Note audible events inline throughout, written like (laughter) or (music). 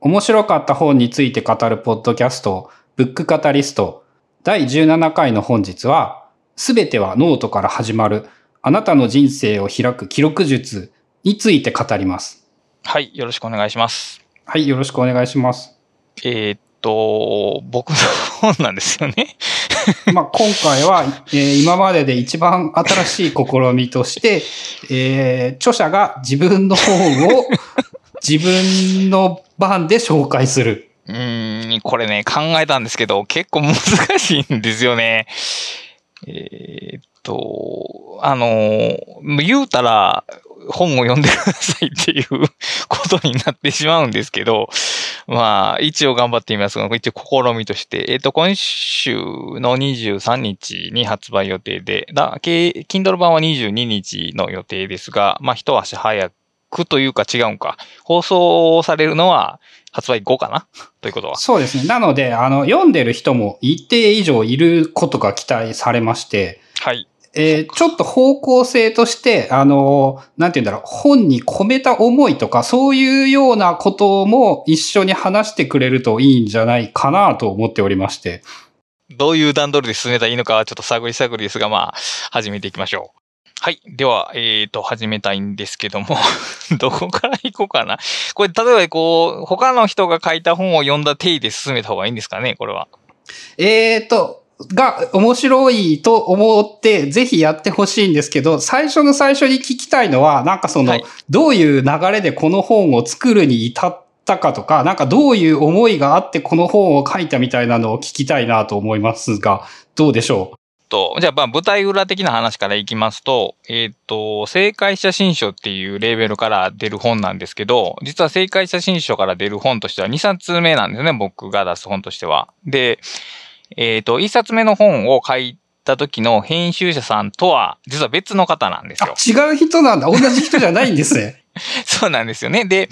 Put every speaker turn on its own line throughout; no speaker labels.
面白かった本について語るポッドキャスト、ブックカタリスト、第17回の本日は、すべてはノートから始まる、あなたの人生を開く記録術について語ります。
はい、よろしくお願いします。
はい、よろしくお願いします。
えーっと、僕の本なんですよね。(laughs)
まあ、今回は、えー今までで一番新しい試みとして、えー著者が自分の本を自分の番で紹介する。
うん、これね、考えたんですけど、結構難しいんですよね。えーっと、あの、言うたら、本を読んでくださいっていうことになってしまうんですけど、まあ、一応頑張ってみますが、一応試みとして、えっ、と、今週の23日に発売予定で、だ、け Kindle 版は22日の予定ですが、まあ、一足早くというか違うんか。放送されるのは発売後かな？(laughs) ということは。
そうですね。なので、あの、読んでる人も一定以上いることが期待されまして、
はい。
えーちょっと方向性として、あの、なんて言うんだろう、本に込めた思いとか、そういうようなことも一緒に話してくれるといいんじゃないかなと思っておりまして。
どういう段取りで進めたらいいのかはちょっと探り探りですが、まあ、始めていきましょう。はい。では、えっ、と、始めたいんですけども、(laughs) どこから行こうかな。これ、例えば、こう、他の人が書いた本を読んだ定義で進めた方がいいんですかね、これは。
えーと、が面白いと思って、ぜひやってほしいんですけど、最初の最初に聞きたいのは、なんかその、
はい
どういう流れでこの本を作るに至ったかとか、なんかどういう思いがあってこの本を書いたみたいなのを聞きたいなと思いますが、どうでしょ
と、じゃあ、まあ、舞台裏的な話からいきますと、えっ、と、正解写真書っていうレーベルから出る本なんですけど、実は正解写真書から出る本としては2冊目なんですね、僕が出す本としては。で、えっ、と、1冊目の本を書いた時の編集者さんとは、実は別の方なんですよ。
あ、違う人なんだ。同じ人じゃないんですね。(laughs)
そうなんですよね。で、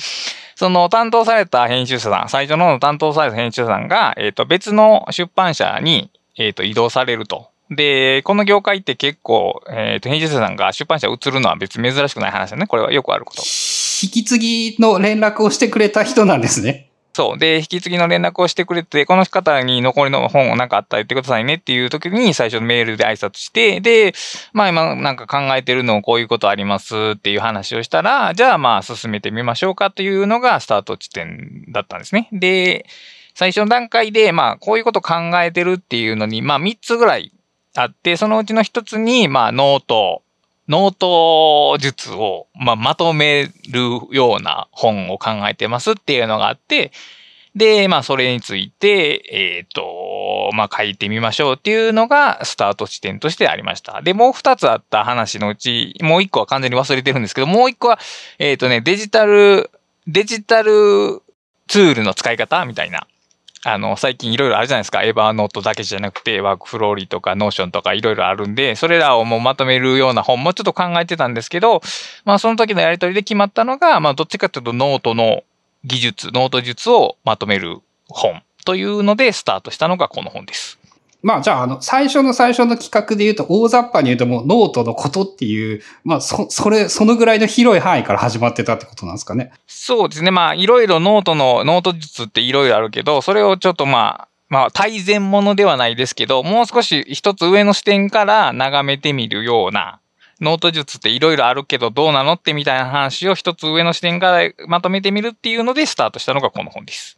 その担当された編集者さん、最初の担当された編集者さんが、えっ、と、別の出版社に、えっ、と、移動されると。で、この業界って結構、えっ、と、編集者さんが出版社を移るのは別に珍しくない話だね。これはよくあること。
引き継ぎの連絡をしてくれた人なんですね。
そう。で、引き継ぎの連絡をしてくれて、この方に残りの本をなんかあったら言ってくださいねっていう時に最初のメールで挨拶して、で、まあ今なんか考えてるのをこういうことありますっていう話をしたら、じゃあまあ進めてみましょうかというのがスタート地点だったんですね。で、最初の段階で、まあこういうこと考えてるっていうのに、まあ3つぐらいあって、そのうちの1つに、まあノート、ノート術を、まあ、まとめるような本を考えてますっていうのがあって、で、まあ、それについて、えっ、と、まあ、書いてみましょうっていうのがスタート地点としてありました。で、もう二つあった話のうち、もう一個は完全に忘れてるんですけど、もう一個は、えっ、とね、デジタル、デジタルツールの使い方みたいな。あの、最近いろいろあるじゃないですか。 Evernote だけじゃなくて、 WorkFlowy とか Notion とかいろいろあるんで、それらをもうまとめるような本もちょっと考えてたんですけど、まあその時のやりとりで決まったのが、まあどっちかというとノートの技術、ノート術をまとめる本というのでスタートしたのがこの本です。
まあじゃあ、あの、最初の最初の企画で言うと、大雑把に言うともうノートのことっていう、まあそ、それ、そのぐらいの広い範囲から始まってたってことなんですかね。
そうですね。まあいろいろノートの、ノート術っていろいろあるけど、それをちょっとまあ、まあ、大前ものではないですけど、もう少し一つ上の視点から眺めてみるような、ノート術っていろいろあるけどどうなのってみたいな話を一つ上の視点からまとめてみるっていうのでスタートしたのがこの本です。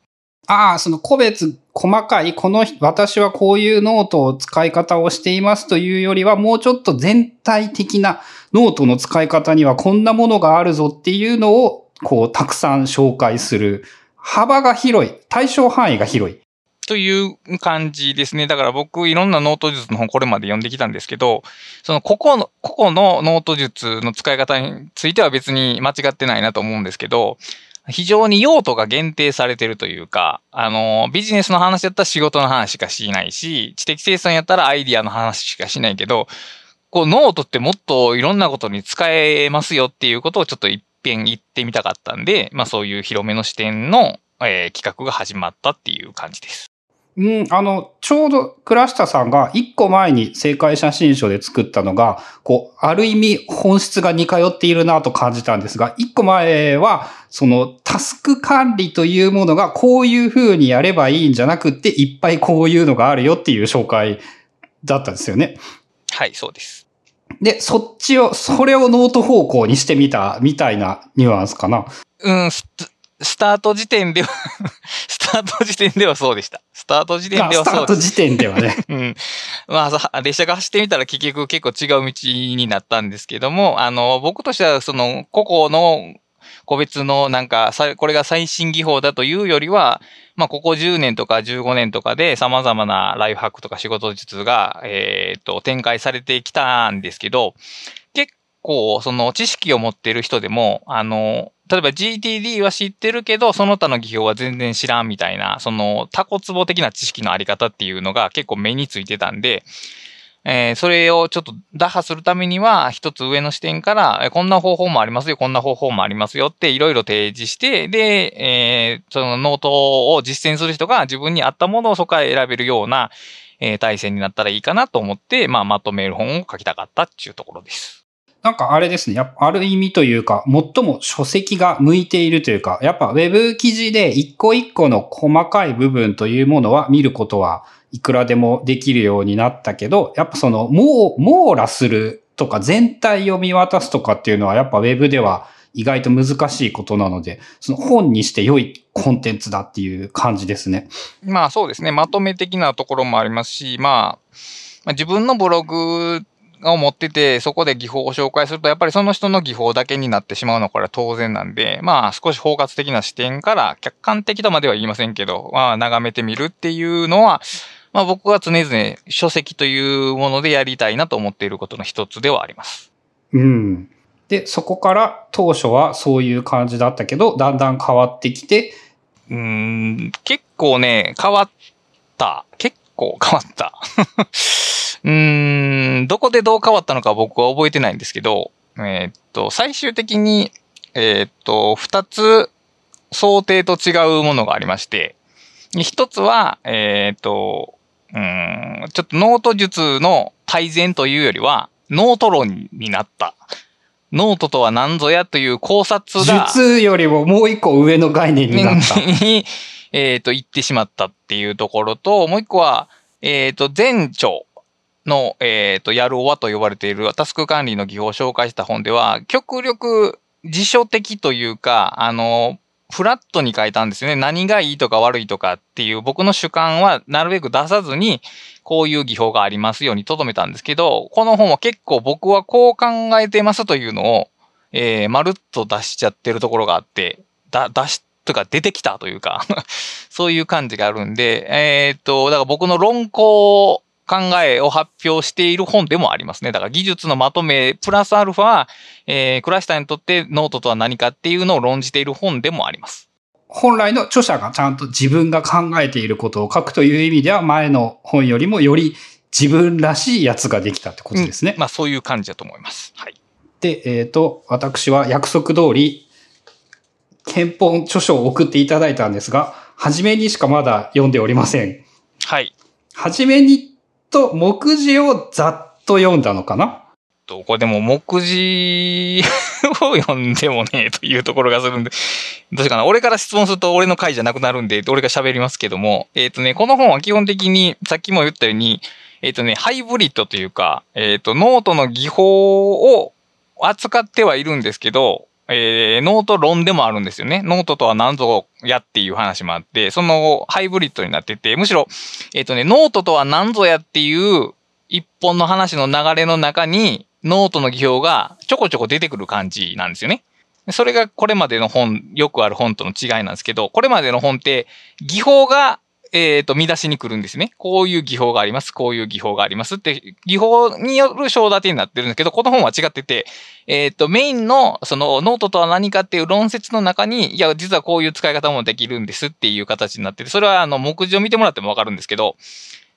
ああ、その個別、細かい、この、私はこういうノートを使い方をしていますというよりは、もうちょっと全体的なノートの使い方にはこんなものがあるぞっていうのを、こう、たくさん紹介する。幅が広い。対象範囲が広い。
という感じですね。だから僕いろんなノート術の本これまで読んできたんですけど、その個々の、個々のノート術の使い方については別に間違ってないなと思うんですけど、非常に用途が限定されてるというか、あの、ビジネスの話だったら仕事の話しかしないし、知的生産やったらアイディアの話しかしないけど、こうノートってもっといろんなことに使えますよっていうことをちょっと一遍言ってみたかったんで、まあそういう広めの視点の、えー企画が始まったっていう感じです。
うん、あの、ちょうど倉下さんが一個前に正解写真書で作ったのが、こう、ある意味本質が似通っているなと感じたんですが、一個前は、そのタスク管理というものがこういう風にやればいいんじゃなくって、いっぱいこういうのがあるよっていう紹介だったんですよね。
はい、そうです。
で、そっちを、それをノート方向にしてみた、みたいなニュアンスかな。
うん、ススタート時点では (laughs) スタート時点ではそうでした。スタート時点ではそうです。
ート時点ではね。(laughs)
うん。まあさ、列車が走ってみたら結局結構違う道になったんですけども、あの、僕としてはその、個々の個別のなんか、さこれが最新技法だというよりは、まあ、ここ10年とか15年とかで様々なライフハックとか仕事術が、えーっと、展開されてきたんですけど、結構、その知識を持っている人でも、あの、例えば GTD は知ってるけど、その他の技法は全然知らんみたいな、そのタコツボ的な知識のあり方っていうのが結構目についてたんで、えーそれをちょっと打破するためには、一つ上の視点から、こんな方法もありますよ、こんな方法もありますよっていろいろ提示して、で、えーそのノートを実践する人が自分に合ったものをそこから選べるような、えー体制になったらいいかなと思って、まあ、まとめる本を書きたかったっていうところです。
なんかあれですね。やっぱある意味というか、最も書籍が向いているというか、やっぱウェブ記事で一個一個の細かい部分というものは見ることはいくらでもできるようになったけど、やっぱその、もう、網羅するとか全体を見渡すとかっていうのはやっぱウェブでは意外と難しいことなので、その本にして良いコンテンツだっていう感じですね。
まあそうですね。まとめ的なところもありますし、まあ、まあ自分のブログを持ってて、そこで技法を紹介すると、やっぱりその人の技法だけになってしまうのはこれは当然なんで、まあ少し包括的な視点から、客観的とまでは言いませんけど、まあ眺めてみるっていうのは、まあ僕は常々書籍というものでやりたいなと思っていることの一つではあります。
うん。で、そこから当初はそういう感じだったけど、だんだん変わってきて、
うーん、結構ね、変わった。結構変わった。うーん、どこでどう変わったのか僕は覚えてないんですけど、えーっと、最終的に、えーっと、二つ想定と違うものがありまして、一つは、えーっと、うーん、ちょっとノート術の改善というよりは、ノート論になった。ノートとは何ぞやという考察が。
術よりももう一個上の概念になった。
に、えっと、行ってしまったっていうところと、もう一個は、えっ、と、前著の、えっ、と、やるおわと呼ばれているタスク管理の技法を紹介した本では、極力辞書的というか、あの、フラットに書いたんですよね。何がいいとか悪いとかっていう僕の主観はなるべく出さずに、こういう技法がありますように留めたんですけど、この本は結構僕はこう考えてますというのを、えー、まるっと出しちゃってるところがあって、だ、出し、とか出てきたというか、(laughs) そういう感じがあるんで、えーっと、だから僕の論考考えを発表している本でもありますね。だから技術のまとめ、プラスアルファ、えー、クラシターにとってノートとは何かっていうのを論じている本でもあります。
本来の著者がちゃんと自分が考えていることを書くという意味では、前の本よりもより自分らしいやつができたってことですね。
まあそういう感じだと思います。はい。
で、えっ、と、私は約束通り、憲本著書を送っていただいたんですが、初めにしかまだ読んでおりません。
はい。
初めにと目次をざっと読んだのかな？
と、こでも目次を読んでもねえ、というところがするんで、どうしようかな。俺から質問すると俺の回じゃなくなるんで、俺が喋りますけども、えっ、とね、この本は基本的に、さっきも言ったように、えっ、とね、ハイブリッドというか、えっ、と、ノートの技法を扱ってはいるんですけど、えー、ノート論でもあるんですよね。ノートとは何ぞやっていう話もあって、そのハイブリッドになってて、むしろ、えっ、とね、ノートとは何ぞやっていう一本の話の流れの中に、ノートの技法がちょこちょこ出てくる感じなんですよね。それがこれまでの本、よくある本との違いなんですけど、これまでの本って、技法が、えっ、と、見出しに来るんですね。こういう技法があります。こういう技法がありますって、技法による章立てになってるんですけど、この本は違ってて、えっ、と、メインの、その、ノートとは何かっていう論説の中に、いや、実はこういう使い方もできるんですっていう形になってて、それは、あの、目次を見てもらってもわかるんですけど、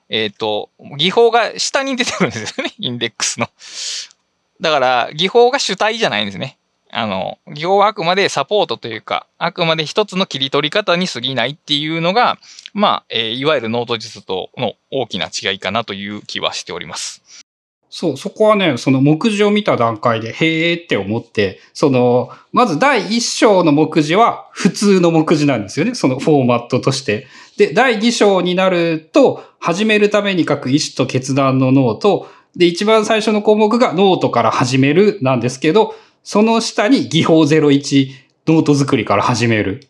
えっ、と、技法が下に出てるんですよね。インデックスの。だから、技法が主体じゃないんですね。あの、技法はあくまでサポートというか、あくまで一つの切り取り方に過ぎないっていうのが、まあ、えー、いわゆるノート術との大きな違いかなという気はしております。
そう、そこはね、その目次を見た段階で、へーって思って、その、まず第一章の目次は普通の目次なんですよね。そのフォーマットとして。で、第二章になると、始めるために書く意思と決断のノート。で、一番最初の項目がノートから始めるなんですけど、その下に技法01、ノート作りから始める。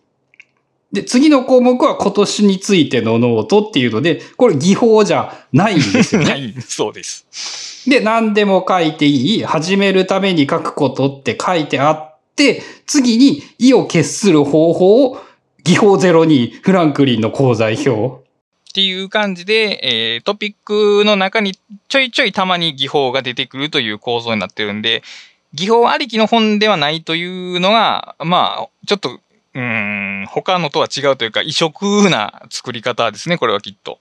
で、次の項目は今年についてのノートっていうので、これ技法じゃないんですよね。(laughs)
ない、そうです。
で、何でも書いていい、始めるために書くことって書いてあって、次に意を決する方法を技法02フランクリンの功罪表。
っていう感じで、えー、トピックの中にちょいちょいたまに技法が出てくるという構造になってるんで、技法ありきの本ではないというのが、まあ、ちょっとうん、他のとは違うというか異色な作り方ですね、これはきっと。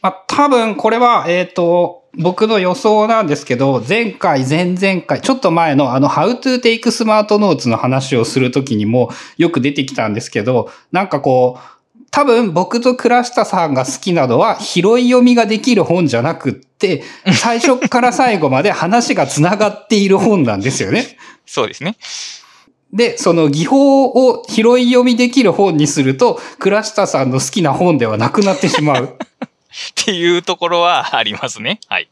まあ、多分これは、えっ、ー、と、僕の予想なんですけど、前回、前々回、ちょっと前のあの、How to Take Smart Notes の話をするときにもよく出てきたんですけど、なんかこう、多分僕と倉下さんが好きなのは拾い読みができる本じゃなくって、(laughs) 最初から最後まで話が繋がっている本なんですよね。
そうですね。
で、その技法を拾い読みできる本にすると、倉下さんの好きな本ではなくなってしまう。(laughs)
っていうところはありますね。はい。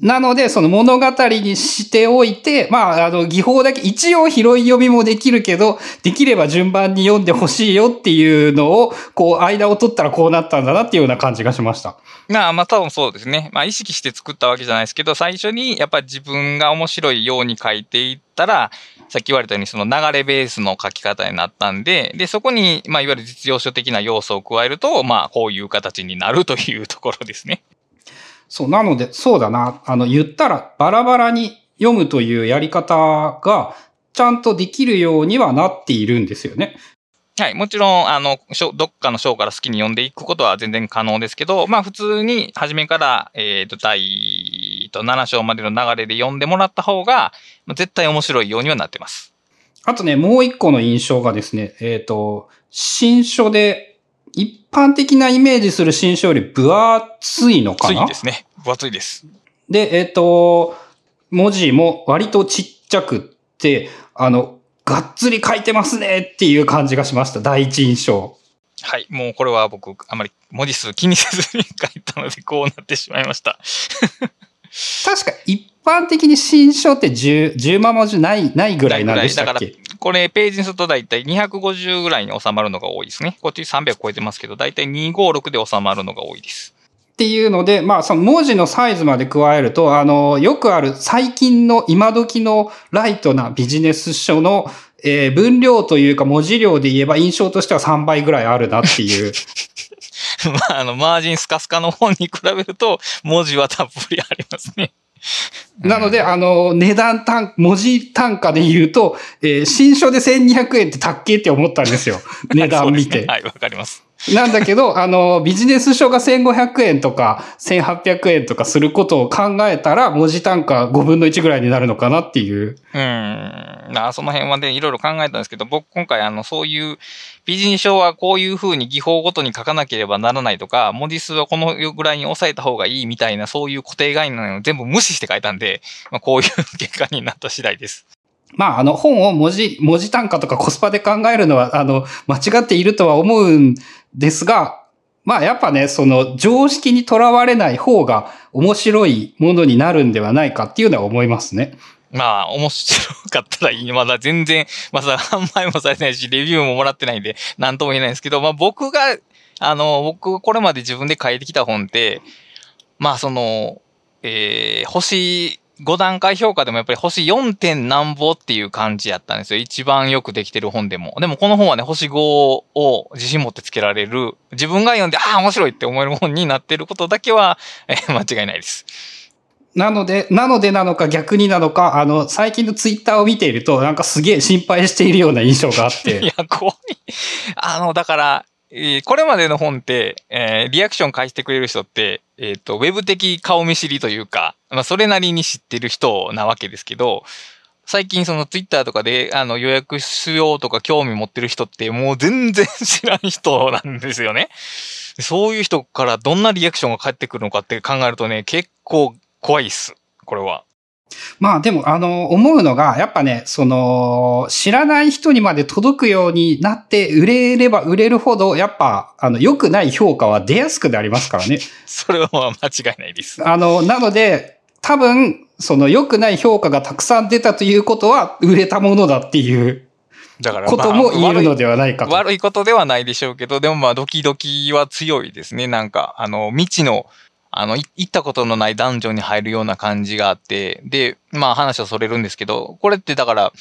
なので、その物語にしておいて、まあ、あの、技法だけ、一応拾い読みもできるけど、できれば順番に読んでほしいよっていうのを、こう、間を取ったらこうなったんだなっていうような感じがしました。
まあ、まあ、多分そうですね。まあ、意識して作ったわけじゃないですけど、最初に、やっぱり自分が面白いように書いていったら、さっき言われたようにその流れベースの書き方になったんで、で、そこに、まあ、いわゆる実用書的な要素を加えると、まあ、こういう形になるというところですね。
そう、なので、そうだな。あの、言ったらバラバラに読むというやり方が、ちゃんとできるようにはなっているんですよね。
はい。もちろん、あの、どっかの章から好きに読んでいくことは全然可能ですけど、まあ普通に初めから、えっ、ー、と、第と7章までの流れで読んでもらった方が、絶対面白いようにはなってます。
あとね、もう一個の印象がですね、えっ、ー、と、新書で、一般的なイメージする新書より分厚いのかな？
厚いですね。分厚いです。
で、えっ、ー、と、文字も割とちっちゃくって、あの、がっつり書いてますねっていう感じがしました。第一印象。
はい。もうこれは僕、あまり文字数気にせずに書いたので、こうなってしまいました。
確か一般的に新書って10、10万文字ない、ないぐらいなんでしたっけ？だから、
これページにするとだいたい250ぐらいに収まるのが多いですね。こっち300超えてますけど、だいたい256で収まるのが多いです。
っていうので、まあ、その文字のサイズまで加えると、あの、よくある最近の今時のライトなビジネス書の、えー、分量というか文字量で言えば印象としては3倍ぐらいあるなっていう。(laughs)
まあ、あの、マージンスカスカの本に比べると、文字はたっぷりありますね。
なので、あの、値段単、文字単価で言うと、えー、新書で1200円って高っけって思ったんですよ。(laughs) 値段見て。
ね、はい、わかります。
なんだけど、(laughs) あの、ビジネス書が1500円とか1800円とかすることを考えたら、文字単価5分の1ぐらいになるのかなっていう。
うん。あその辺はね、いろいろ考えたんですけど、僕今回あの、そういうビジネス書はこういう風に技法ごとに書かなければならないとか、文字数はこのぐらいに抑えた方がいいみたいな、そういう固定概念を全部無視して書いたんで、まあ、こういう (laughs) 結果になった次第です。
まあ、あの、本を文字、文字単価とかコスパで考えるのは、あの、間違っているとは思うんですが、まあ、やっぱね、その、常識にとらわれない方が面白いものになるんではないかっていうのは思いますね。
まあ、面白かったらいい。まだ全然、(laughs) まだ販売もされてないし、レビューももらってないんで、なんとも言えないんですけど、まあ僕が、あの、僕これまで自分で書いてきた本って、まあその、えー、星5段階評価でもやっぱり星 4. 点何ぼっていう感じやったんですよ。一番よくできてる本でも。でもこの本はね、星5を自信持ってつけられる、自分が読んで、ああ、面白いって思える本になってることだけは、えー、間違いないです。
なので、なのでなのか逆になのか、あの、最近のツイッターを見ていると、なんかすげえ心配しているような印象があって。(laughs)
いや、怖い。あの、だから、えー、これまでの本って、えー、リアクション返してくれる人って、えっ、ー、と、ウェブ的顔見知りというか、まあ、それなりに知ってる人なわけですけど、最近そのツイッターとかであの予約しようとか興味持ってる人ってもう全然知らん人なんですよね。そういう人からどんなリアクションが返ってくるのかって考えるとね、結構怖いっす。これは。
まあでも、あの、思うのが、やっぱね、その、知らない人にまで届くようになって売れれば売れるほど、やっぱ、あの、良くない評価は出やすくなりますからね。(laughs)
それはまあ間違いないです。
あの、なので、多分、その良くない評価がたくさん出たということは、売れたものだっていう
だから、
ことも言えるの
で
ではないかと。
悪いことではないでしょうけど、でもまあドキドキは強いですね。なんか、あの、未知の、あの、い行ったことのないダンジョンに入るような感じがあって、で、まあ話はそれるんですけど、これってだから、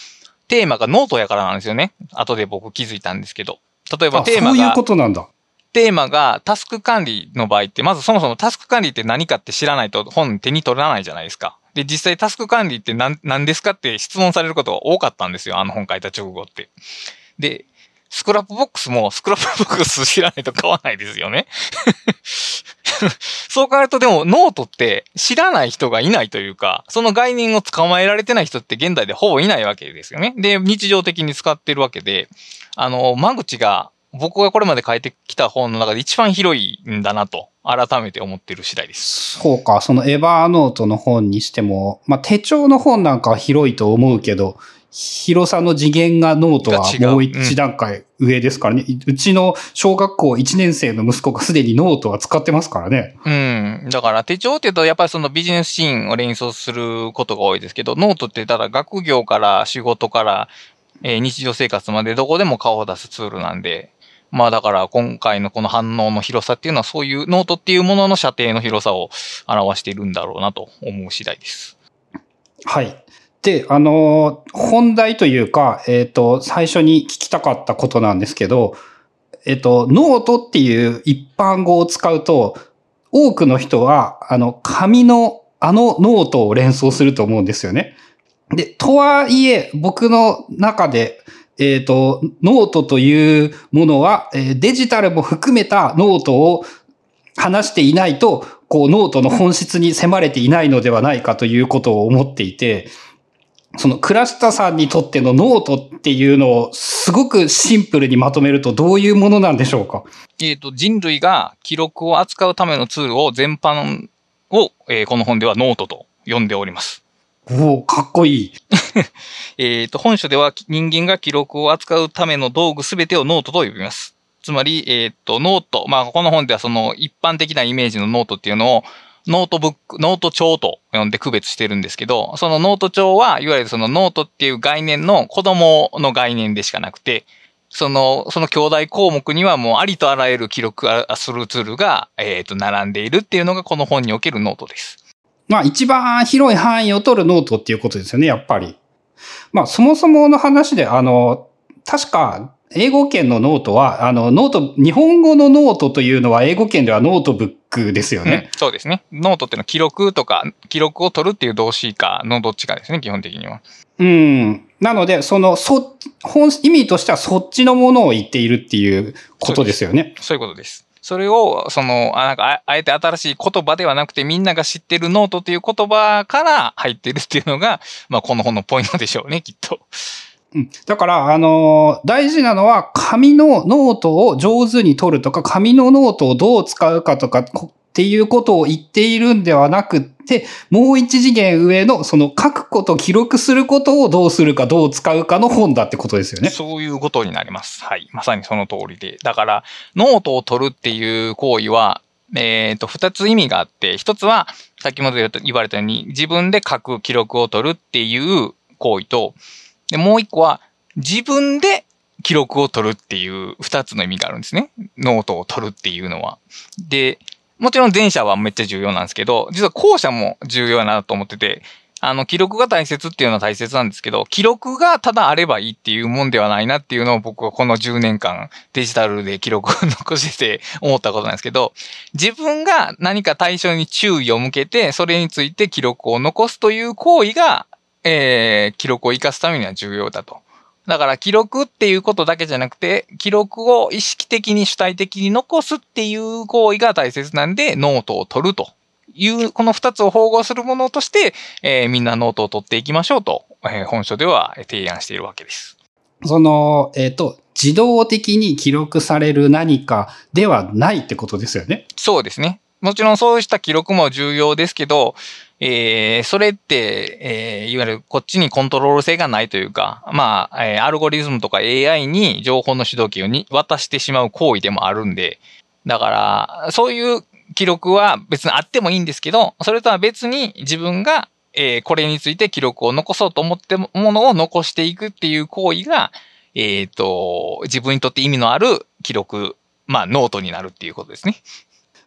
テーマがノートやからなんですよね。後で僕気づいたんですけど。例えば
あ
テーマ
そういう
が、
ことなんだ。
テーマがタスク管理の場合って、まずそもそもタスク管理って何かって知らないと本手に取らないじゃないですか。で、実際タスク管理って何何ですかって質問されることが多かったんですよ。あの本書いた直後って。で、スクラップボックスもスクラップボックス知らないと買わないですよね。(laughs) そう考えるとでもノートって知らない人がいないというか、その概念を捕まえられてない人って現代でほぼいないわけですよね。で、日常的に使ってるわけで、あの、間口が僕がこれまで書いてきた本の中で一番広いんだなと、改めて思ってる次第です。
そうか、その Evernote の本にしても、まあ手帳の本なんかは広いと思うけど、広さの次元がノートはもう一段階上ですからね。うちの小学校1年生の息子がすでにノートは使ってますからね。
うん。だから手帳って言うとやっぱりそのビジネスシーンを連想することが多いですけど、ノートってたら学業から仕事から、えー日常生活までどこでも顔を出すツールなんで、まあだから今回のこの反応の広さっていうのはそういうノートっていうものの射程の広さを表しているんだろうなと思う次第です。
はい。で、あのー本題というか、えっ、と、最初に聞きたかったことなんですけど、えっ、と、ノートっていう一般語を使うと、多くの人は、あの、紙のあのノートを連想すると思うんですよね。で、とはいえ、僕の中で、えっ、と、ノートというものは、えーデジタルも含めたノートを話していないと、こう、ノートの本質に迫れていないのではないかということを思っていて、その倉下さんにとってのノートっていうのをすごくシンプルにまとめるとどういうものなんでしょうか？
えっ、と、人類が記録を扱うためのツールを全般を、えーこの本ではノートと呼んでおります。
おおかっこいい。(laughs)
えっ、と、本書では人間が記録を扱うための道具すべてをノートと呼びます。つまり、えっ、と、ノート、まあ、この本ではその一般的なイメージのノートっていうのを、ノートブック、ノート帳と呼んで区別してるんですけど、そのノート帳はいわゆるそのノートっていう概念の子供の概念でしかなくて、その、その兄弟項目にはもうありとあらゆる記録するツールが、えっ、と、並んでいるっていうのがこの本におけるノートです。
まあ一番広い範囲を取るノートっていうことですよね、やっぱり。まあそもそもの話で、あの、確か英語圏のノートは、あの、ノート、日本語のノートというのは英語圏ではノートブックですよ
うん
ね。
そうですね。ノートっていうのは記録とか、記録を取るっていう動詞かのどっちかですね、基本的には。
うん。なので、その、そ、本、意味としてはそっちのものを言っているっていうことですよね。
そういうことです。それを、その、あなんかあえて新しい言葉ではなくて、みんなが知ってるノートという言葉から入ってるっていうのが、(laughs) まあ、この本のポイントでしょうね、きっと。
うんだから、あのー大事なのは、紙のノートを上手に取るとか、紙のノートをどう使うかとか、っていうことを言っているんではなくて、もう一次元上の、その書くこと、記録することをどうするか、どう使うかの本だってことですよね。
そういうことになります。はい。まさにその通りで。だから、ノートを取るっていう行為は、えっ、と、二つ意味があって、一つは、先ほど言われたように、自分で書く記録を取るっていう行為と、でもう一個は、自分で記録を取るっていう二つの意味があるんですね。ノートを取るっていうのは。で、もちろん前者はめっちゃ重要なんですけど、実は後者も重要だなと思ってて、あの、記録が大切っていうのは大切なんですけど、記録がただあればいいっていうもんではないなっていうのを僕はこの10年間デジタルで記録を残してて思ったことなんですけど、自分が何か対象に注意を向けて、それについて記録を残すという行為が、えー、記録を活かすためには重要だと。だから記録っていうことだけじゃなくて、記録を意識的に主体的に残すっていう行為が大切なんで、ノートを取るという、この二つを統合するものとして、えーみんなノートを取っていきましょうとえー本書では提案しているわけです。
その、えっ、と、自動的に記録される何かではないってことですよね？
そうですね。もちろんそうした記録も重要ですけど、えーそれって、えーいわゆるこっちにコントロール性がないというか、まあ、えーアルゴリズムとか AI に情報の主導権をに渡してしまう行為でもあるんで、だから、そういう記録は別にあってもいいんですけど、それとは別に自分が、えーこれについて記録を残そうと思ってものを残していくっていう行為が、えっ、と、自分にとって意味のある記録、まあ、ノートになるっていうことですね。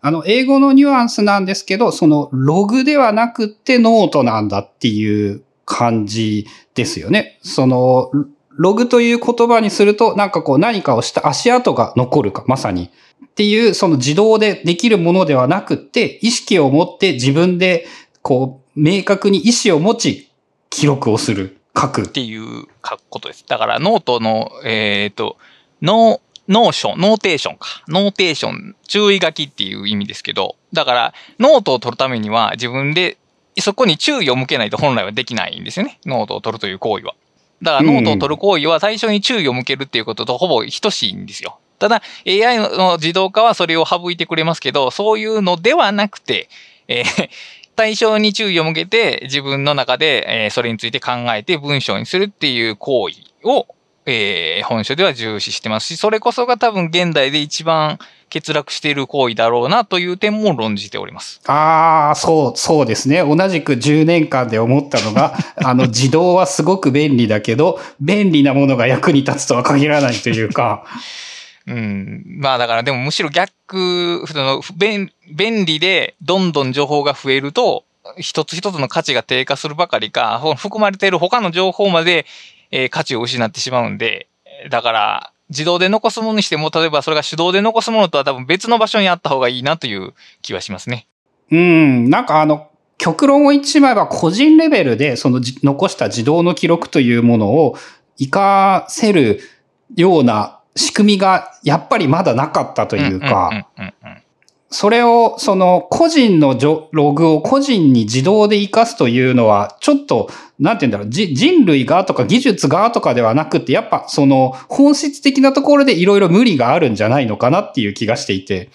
あの、英語のニュアンスなんですけど、そのログではなくってノートなんだっていう感じですよね。その、ログという言葉にすると、なんかこう何かをした足跡が残るか、まさに。っていう、その自動でできるものではなくて、意識を持って自分で、こう、明確に意思を持ち、記録をする、書く
っていうかことです。だからノートの、えっ、と、ノ、 notion、notation か。 notation、注意書きっていう意味ですけど、だからノートを取るためには自分でそこに注意を向けないと本来はできないんですよね。ノートを取るという行為は。だからノートを取る行為は最初に注意を向けるっていうこととほぼ等しいんですよ。ただ AI の自動化はそれを省いてくれますけど、そういうのではなくて、えー対象に注意を向けて自分の中で、えーそれについて考えて文章にするっていう行為を、えー本書では重視してますし、それこそが多分現代で一番欠落している行為だろうなという点も論じております。
ああ、そう、そうですね。同じく10年間で思ったのが、あの、自動はすごく便利だけど、便利なものが役に立つとは限らないというか、
うん。まあだからでもむしろ逆、その便便利でどんどん情報が増えると、一つ一つの価値が低下するばかりか、ほ含まれている他の情報まで、えー価値を失ってしまうんで、だから自動で残すものにしても、例えばそれが手動で残すものとは多分別の場所にあった方がいいなという気はしますね。
うん、なんかあの、極論を言ってしまえば個人レベルでそのじ残した自動の記録というものを活かせるような仕組みがやっぱりまだなかったというか、それを、その、個人のジョログを個人に自動で活かすというのは、ちょっと、なんて言うんだろう、人類がとか技術がとかではなくて、やっぱその、本質的なところでいろいろ無理があるんじゃないのかなっていう気がしていて。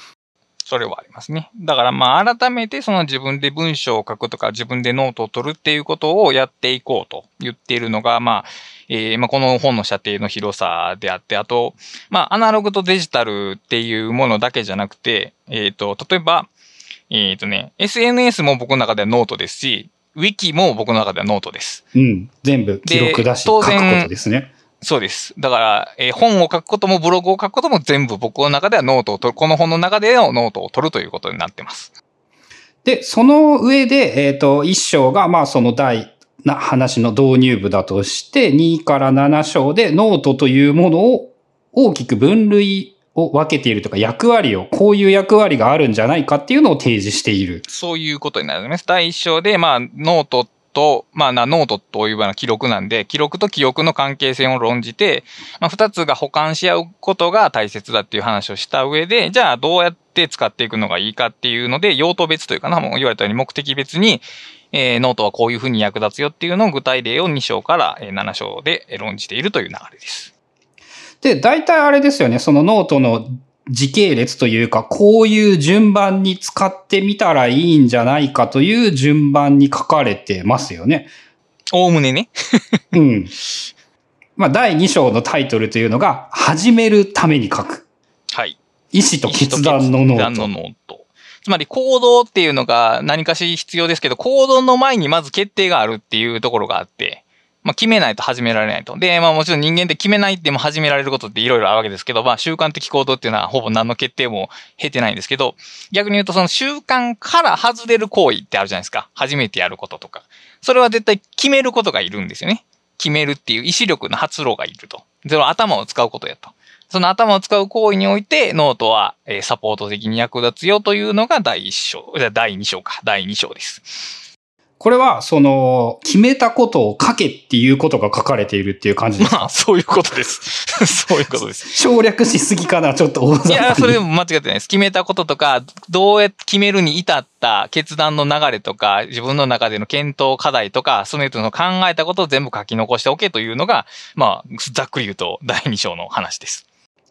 それはありますね。だからまあ改めてその自分で文章を書くとか自分でノートを取るっていうことをやっていこうと言っているのがまあ、えーまあこの本の射程の広さであって、あと、まあアナログとデジタルっていうものだけじゃなくて、えっ、と、例えば、えっ、とね、SNS も僕の中ではノートですし、ウィキも僕の中ではノートです。
うん。全部記録だし、書くことですね。
そうです。だから、えー本を書くこともブログを書くことも全部僕の中ではノートを取る、この本の中でのノートを取るということになってます。
で、その上で、えっ、と、1章が、まあ、その第、な話の導入部だとして、2から7章でノートというものを大きく分類を分けているとか、役割を、こういう役割があるんじゃないかっていうのを提示している。
そういうことになります。第一章で、まあ、ノートと、まあな、ノートというような記録なんで、記録と記憶の関係性を論じて、まあ、二つが補完し合うことが大切だっていう話をした上で、じゃあどうやって使っていくのがいいかっていうので、用途別というかな、もう言われたように目的別に、えーノートはこういうふうに役立つよっていうのを具体例を2章から7章で論じているという流れです。
で、大体あれですよね、そのノートの時系列というか、こういう順番に使ってみたらいいんじゃないかという順番に書かれてますよね。
おおむねね。(laughs)
うん。まあ、第2章のタイトルというのが、始めるために書く。
はい。
意思と決断のノ
決断の
ート。
ノート。つまり行動っていうのが何かし必要ですけど、行動の前にまず決定があるっていうところがあって、まあ決めないと始められないと。で、まあもちろん人間って決めないっても始められることっていろいろあるわけですけど、まあ習慣的行動っていうのはほぼ何の決定も経てないんですけど、逆に言うとその習慣から外れる行為ってあるじゃないですか。初めてやることとか。それは絶対決めることがいるんですよね。決めるっていう意志力の発露がいると。その頭を使うことやと。その頭を使う行為において、ノートは、サポート的に役立つよというのが第一章、じゃ第二章か、第二章です。
これは、その、決めたことを書けっていうことが書かれているっていう感じですか
まあ、そういうことです。(laughs) そういうことです。
省略しすぎかな、ちょっと
いや、それでも間違ってないです。決めたこととか、どうやって決めるに至った決断の流れとか、自分の中での検討課題とか、その人の考えたことを全部書き残しておけというのが、まあ、ざっくり言うと第2章の話です。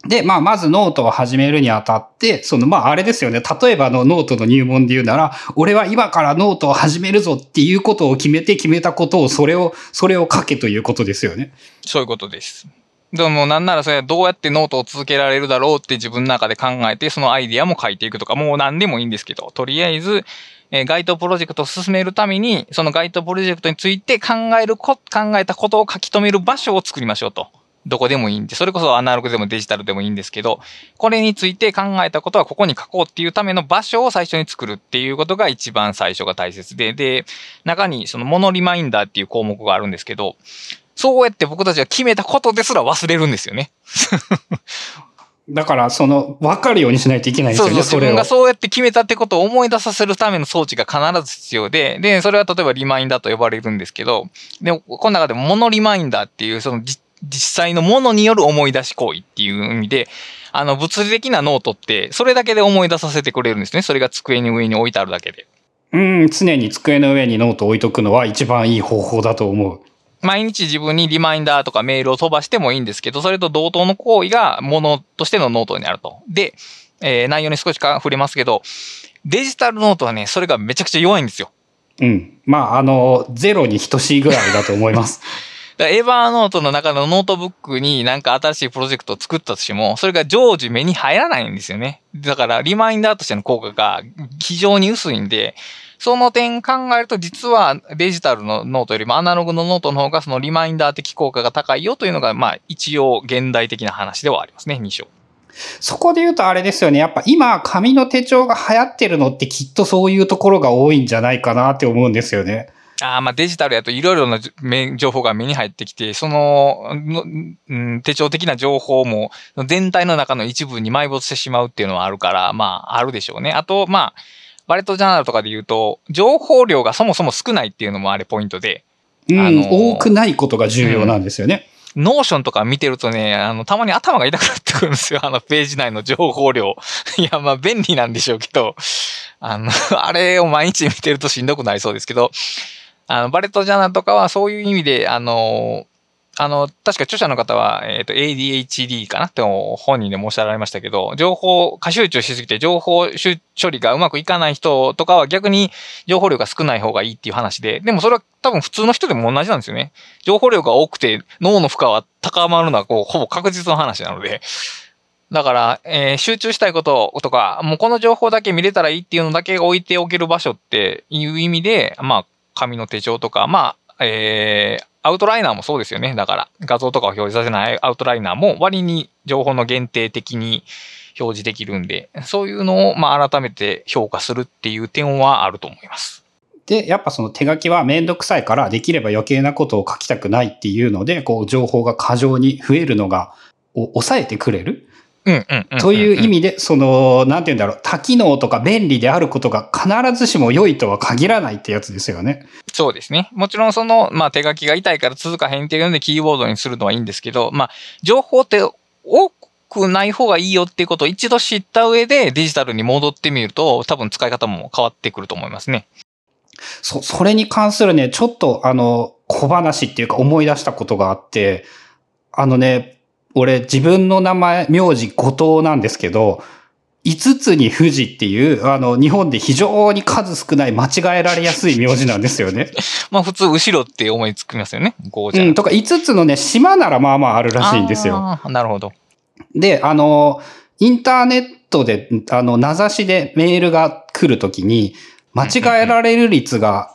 で、まあ、まずノートを始めるにあたって、その、まあ、あれですよね。例えばのノートの入門で言うなら、俺は今からノートを始めるぞっていうことを決めて決めたことを、それを、それを書けということですよね。
そういうことです。でもなんならそれはどうやってノートを続けられるだろうって自分の中で考えて、そのアイディアも書いていくとか、もう何でもいいんですけど、とりあえず、え該当プロジェクトを進めるために、その該当プロジェクトについて考えるこ、考えたことを書き留める場所を作りましょうと。どこでもいいんで、それこそアナログでもデジタルでもいいんですけど、これについて考えたことはここに書こうっていうための場所を最初に作るっていうことが一番最初が大切で、で、中にそのモノリマインダーっていう項目があるんですけど、そうやって僕たちが決めたことですら忘れるんですよね。(laughs)
だから、その、わかるようにしないといけないんですよね、
そうそう、自分が。そうやって決めたってことを思い出させるための装置が必ず必要で、で、それは例えばリマインダーと呼ばれるんですけど、で、この中でもモノリマインダーっていう、そのじ実際のものによる思い出し行為っていう意味で、あの、物理的なノートって、それだけで思い出させてくれるんですね。それが机に上に置いてあるだけで。
うん、常に机の上にノートを置いとくのは一番いい方法だと思う。
毎日自分にリマインダーとかメールを飛ばしてもいいんですけど、それと同等の行為がものとしてのノートになると。で、えー内容に少しか触れますけど、デジタルノートはね、それがめちゃくちゃ弱いんですよ。
うん。まあ、あの、ゼロに等しいぐらいだと思います。(laughs)
Evernote の中のノートブックになんか新しいプロジェクトを作ったとしても、それが常時目に入らないんですよね。だからリマインダーとしての効果が非常に薄いんで、その点考えると実はデジタルのノートよりもアナログのノートの方がそのリマインダー的効果が高いよというのが、まあ一応現代的な話ではありますね、2章。
そこで言うとあれですよね。やっぱ今、紙の手帳が流行ってるのってきっとそういうところが多いんじゃないかなって思うんですよね。
ああ、まあデジタルやといろいろな情報が目に入ってきて、その、のうん、手帳的な情報も全体の中の一部に埋没してしまうっていうのはあるから、まああるでしょうね。あと、まあ、バレットジャーナルとかで言うと、情報量がそもそも少ないっていうのもあれポイントで、
うん、
あのー
多くないことが重要なんですよね。
Notion とか見てるとね、あの、たまに頭が痛くなってくるんですよ。あの、ページ内の情報量。いや、まあ、便利なんでしょうけど、あの、あれを毎日見てるとしんどくなりそうですけど、あの、バレットジャーナルとかはそういう意味で、あの、あの、確か著者の方は、えっ、と、ADHD かなって本人で申し上げられましたけど、情報、過集中しすぎて情報処理がうまくいかない人とかは逆に情報量が少ない方がいいっていう話で、でもそれは多分普通の人でも同じなんですよね。情報量が多くて脳の負荷は高まるのはこうほぼ確実の話なので。だから、えー集中したいこととか、もうこの情報だけ見れたらいいっていうのだけ置いておける場所っていう意味で、まあ、紙の手帳とか、まあ、えーアウトライナーもそうですよね。だから、画像とかを表示させないアウトライナーも割に情報の限定的に表示できるんで、そういうのを、まあ、改めて評価するっていう点はあると思います。
で、やっぱその手書きはめんどくさいから、できれば余計なことを書きたくないっていうので、こう、情報が過剰に増えるのが、を抑えてくれる。という意味で、その、なんて言うんだろう、多機能とか便利であることが必ずしも良いとは限らないってやつですよね。
そうですね。もちろんその、まあ手書きが痛いから続かへんっていうのでキーボードにするのはいいんですけど、まあ情報って多くない方がいいよっていうことを一度知った上でデジタルに戻ってみると多分使い方も変わってくると思いますね。
そ、それに関するね、ちょっとあの、小話っていうか思い出したことがあって、あのね、俺自分の名前、名字後藤なんですけど、五つに富士っていう、あの、日本で非常に数少ない間違えられやすい名字なんですよね。(laughs)
まあ普通後ろって思いつきますよね。こうじゃ
うん、とか五つのね、島ならまあまああるらしいんですよ。
なるほど。
で、あの、インターネットで、あの、名指しでメールが来るときに、間違えられる率が、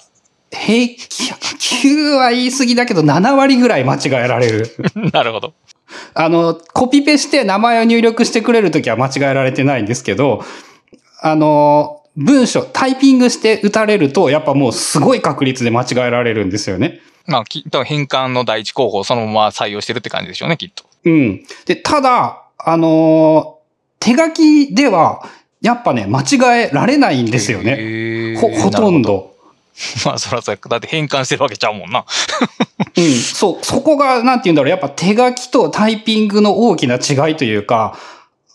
平均、9は言い過ぎだけど、7割ぐらい間違えられる。(laughs)
なるほど。
あの、コピペして名前を入力してくれるときは間違えられてないんですけど、あの、文章、タイピングして打たれると、やっぱもうすごい確率で間違えられるんですよね。
まあきっと変換の第一候補をそのまま採用してるって感じでしょうね、きっと。
うん。で、ただ、あのー手書きでは、やっぱね、間違えられないんですよね。
ね
ほ、ほとん。ど。(laughs)
まあ、そらそうや。だって変換してるわけちゃうもんな。
うん、そう、そこが、なんて言うんだろう、やっぱ手書きとタイピングの大きな違いというか、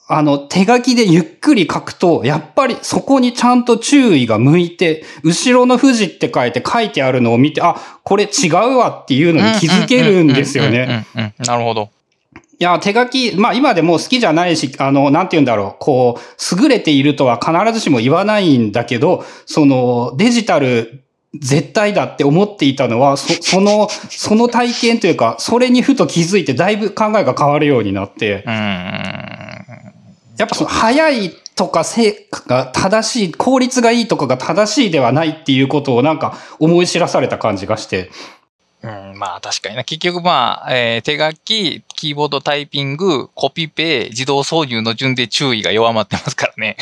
あの、手書きでゆっくり書くと、やっぱりそこにちゃんと注意が向いて、後ろの富士って書いて書いてあるのを見て、あ、これ違うわっていうのに気づけるんですよね。
なるほど。
いや、手書き、まあ今でも好きじゃないし、あの、なんて言うんだろう、こう、優れているとは必ずしも言わないんだけど、その、デジタル絶対だって思っていたのは、そ (laughs) その、その体験というか、それにふと気づいてだいぶ考えが変わるようになって、やっぱその早いとか成果が正しい、効率がいいとかが正しいではないっていうことをなんか思い知らされた感じがして。
うん、まあ確かにな。結局まあ、えー、手書き、キーボードタイピング、コピペ、自動挿入の順で注意が弱まってますからね。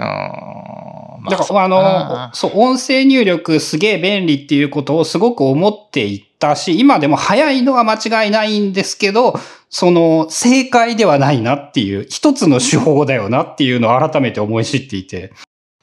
だから、あの、そう、音声入力すげえ便利っていうことをすごく思っていったし、今でも早いのは間違いないんですけど、その、正解ではないなっていう、一つの手法だよなっていうのを改めて思い知っていて。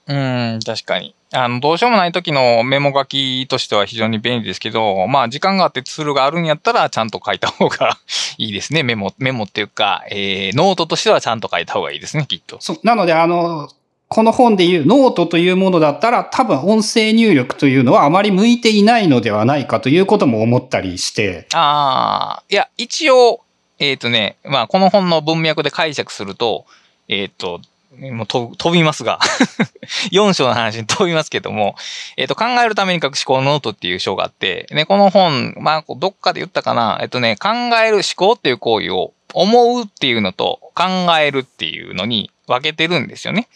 うん、確かに。あの、どうしようもない時のメモ書きとしては非常に便利ですけど、まあ、時間があってツールがあるんやったら、ちゃんと書いた方がいいですね。メモ、メモっていうか、えー、ノートとしてはちゃんと書いた方がいいですね、きっと。
そう、なので、あの、この本でいうノートというものだったら、多分音声入力というのはあまり向いていないのではないかということも思ったりして。
ああ、いや、一応、えっ、ー、とね、まあ、この本の文脈で解釈すると、えっ、ー、と、もう飛びますが (laughs) 4章の話に飛びますけども、えっ、ー、と、考えるために書く思考ノートっていう章があって、ね、この本、まあ、どっかで言ったかな、えっとね、考える思考っていう行為を思うっていうのと考えるっていうのに分けてるんですよね。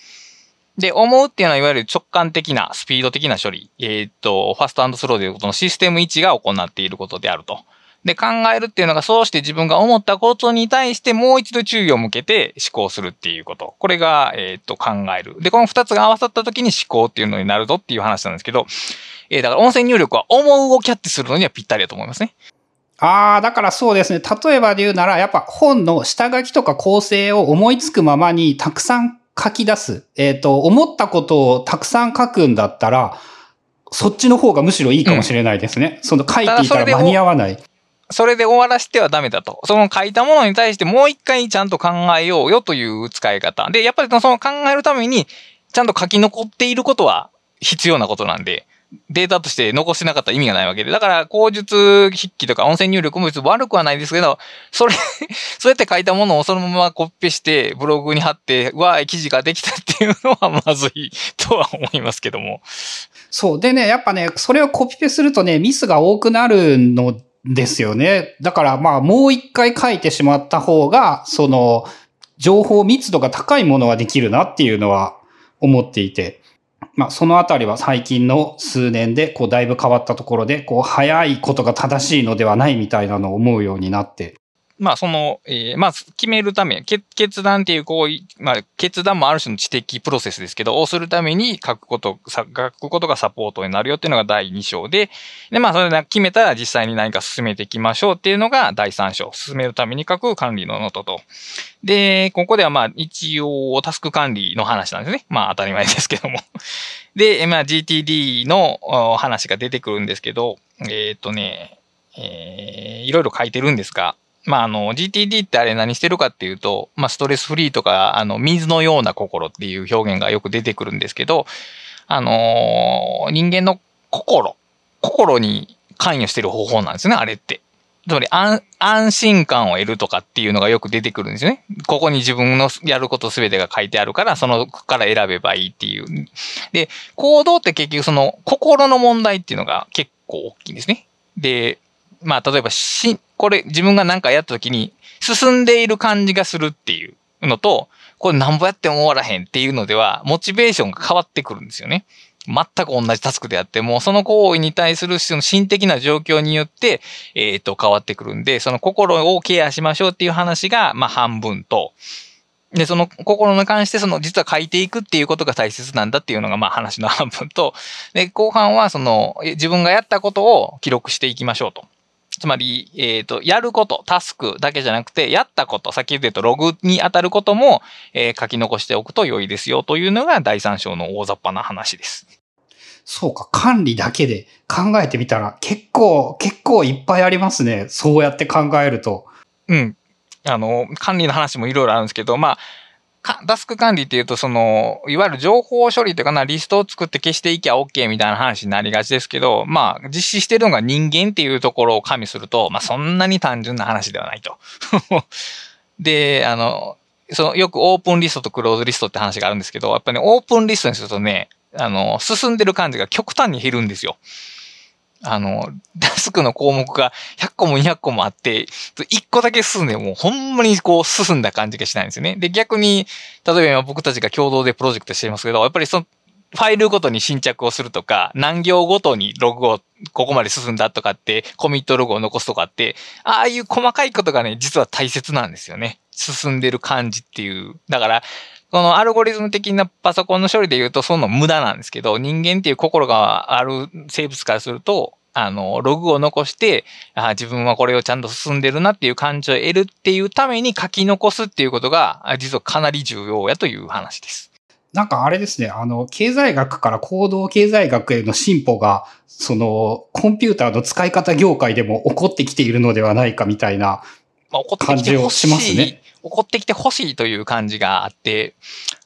で、思うっていうのはいわゆる直感的な、スピード的な処理。えっ、と、ファストスローでいうことのシステム1が行っていることであると。で、考えるっていうのが、そうして自分が思ったことに対してもう一度注意を向けて思考するっていうこと。これが、えっ、と、考える。で、この二つが合わさった時に思考っていうのになるぞっていう話なんですけど、えー、だから音声入力は思うをキャッチするのにはぴったりだと思いますね。
ああ、だからそうですね。例えばで言うなら、やっぱ本の下書きとか構成を思いつくままにたくさん書き出す。えっ、ー、と、思ったことをたくさん書くんだったら、そっちの方がむしろいいかもしれないですね。うん、その書いていたら間に合わない。
それで終わらせてはダメだと。その書いたものに対してもう一回ちゃんと考えようよという使い方。で、やっぱりその考えるために、ちゃんと書き残っていることは必要なことなんで、データとして残してなかったら意味がないわけで。だから、口述筆記とか音声入力も別に悪くはないですけど、それ (laughs) そうやって書いたものをそのままコピペしてブログに貼って、わ記事ができたっていうのはまずいとは思いますけども。
そう。でね、やっぱね、それをコピペするとね、ミスが多くなるのですよね。だからまあもう一回書いてしまった方が、その、情報密度が高いものはできるなっていうのは思っていて。まあそのあたりは最近の数年でこうだいぶ変わったところで、こう早いことが正しいのではないみたいなのを思うようになって
まあ、その、えー、まあ、決めるため、決断っていう行為、まあ、決断もある種の知的プロセスですけど、をするために書くこと、書くことがサポートになるよっていうのが第2章で、で、まあ、それで決めたら実際に何か進めていきましょうっていうのが第3章。進めるために書く管理のノートと。で、ここではまあ、一応、タスク管理の話なんですね。まあ、当たり前ですけども。で、まあ、GTD の話が出てくるんですけど、えっ、ー、とね、えー、いろいろ書いてるんですが、まあ、あの、GTD ってあれ何してるかっていうと、まあ、ストレスフリーとか、あの、水のような心っていう表現がよく出てくるんですけど、あのー、人間の心、心に関与してる方法なんですね、あれって。つまり安、安心感を得るとかっていうのがよく出てくるんですよね。ここに自分のやることすべてが書いてあるから、そのから選べばいいっていう。で、行動って結局その心の問題っていうのが結構大きいんですね。で、まあ、例えばし、これ自分が何かやった時に進んでいる感じがするっていうのと、これ何ぼやっても終わらへんっていうのでは、モチベーションが変わってくるんですよね。全く同じタスクであっても、その行為に対するその心的な状況によって、えっ、ー、と、変わってくるんで、その心をケアしましょうっていう話が、まあ、半分と、で、その心に関して、その、実は書いていくっていうことが大切なんだっていうのが、まあ話の半分と、で、後半は、その、自分がやったことを記録していきましょうと。つまり、えっ、ー、と、やること、タスクだけじゃなくて、やったこと、先ほど言うとログに当たることも、えー、書き残しておくと良いですよというのが第三章の大雑把な話です。
そうか、管理だけで考えてみたら結構、結構いっぱいありますね。そうやって考えると。
うん。あの、管理の話もいろいろあるんですけど、まあ、かタスク管理っていうと、その、いわゆる情報処理というかな、リストを作って消していきゃ OK みたいな話になりがちですけど、まあ、実施してるのが人間っていうところを加味すると、まあ、そんなに単純な話ではないと。(laughs) で、あの、その、よくオープンリストとクローズリストって話があるんですけど、やっぱりね、オープンリストにするとね、あの、進んでる感じが極端に減るんですよ。あの、タスクの項目が100個も200個もあって、1個だけ進んでもうほんまにこう進んだ感じがしないんですよね。で、逆に、例えば今僕たちが共同でプロジェクトしていますけど、やっぱりその、ファイルごとに新着をするとか、何行ごとにログをここまで進んだとかって、コミットログを残すとかって、ああいう細かいことがね、実は大切なんですよね。進んでる感じっていう。だから、このアルゴリズム的なパソコンの処理で言うと、その無駄なんですけど、人間っていう心がある生物からすると、あの、ログを残して、あ自分はこれをちゃんと進んでるなっていう感じを得るっていうために書き残すっていうことが、実はかなり重要やという話です。
なんかあれですね、あの、経済学から行動経済学への進歩が、その、コンピューターの使い方業界でも起こってきているのではないかみたいな感じをしますね。
怒ってきてほしいという感じがあって、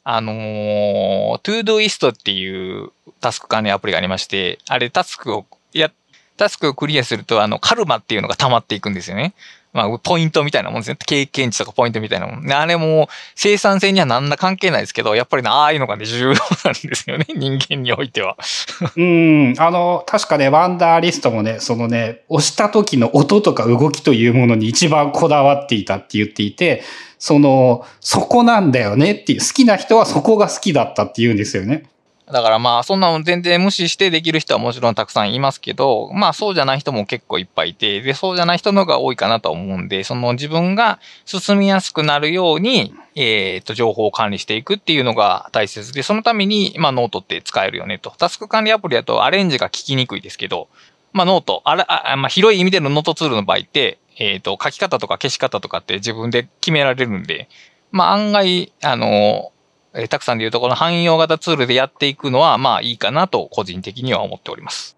あのー、 Todoist っていうタスク管理アプリがありまして、あれタスクをや、タスクをクリアすると、あの、カルマっていうのが溜まっていくんですよね。まあ、ポイントみたいなもんですね。経験値とかポイントみたいなもん。あれも生産性には何ら関係ないですけど、やっぱりね、ああいうのがね、重要なんですよね。(laughs) 人間においては。(laughs)
うん。あの、確かね、 Wunderlist もね、そのね、押した時の音とか動きというものに一番こだわっていたって言っていて、その、そこなんだよねっていう、好きな人はそこが好きだったって言うんですよね。
だからまあ、そんなの全然無視してできる人はもちろんたくさんいますけど、まあそうじゃない人も結構いっぱいいて、で、そうじゃない人の方が多いかなと思うんで、その自分が進みやすくなるように、えっ、と、情報を管理していくっていうのが大切で、そのために、まあノートって使えるよねと。タスク管理アプリだとアレンジが効きにくいですけど、まあノート、あれ、あまあ広い意味でのノートツールの場合って、えっ、と、書き方とか消し方とかって自分で決められるんで、まあ案外、あの、え、たくさんでいうとこの汎用型ツールでやっていくのは、まあいいかなと個人的には思っております。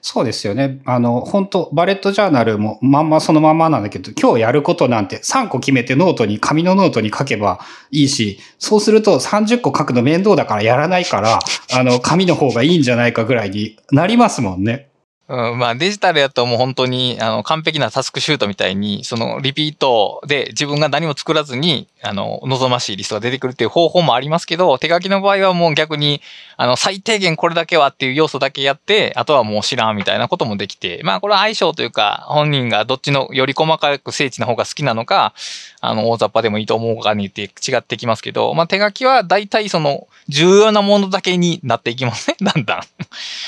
そうですよね。あの、本当バレットジャーナルもまんまそのまんまなんだけど、今日やることなんて3個決めてノートに、紙のノートに書けばいいし、そうすると30個書くの面倒だからやらないから、あの、紙の方がいいんじゃないかぐらいになりますもんね。
うん、まあデジタルやともう本当にあの完璧なタスクシュートみたいに、そのリピートで自分が何も作らずに、あの、望ましいリストが出てくるっていう方法もありますけど、手書きの場合はもう逆に、あの、最低限これだけはっていう要素だけやって、あとはもう知らんみたいなこともできて、まあこれは相性というか、本人がどっちのより細かく精緻な方が好きなのか、あの、大雑把でもいいと思うかにって違ってきますけど、まあ手書きは大体その重要なものだけになっていきますね、だんだん。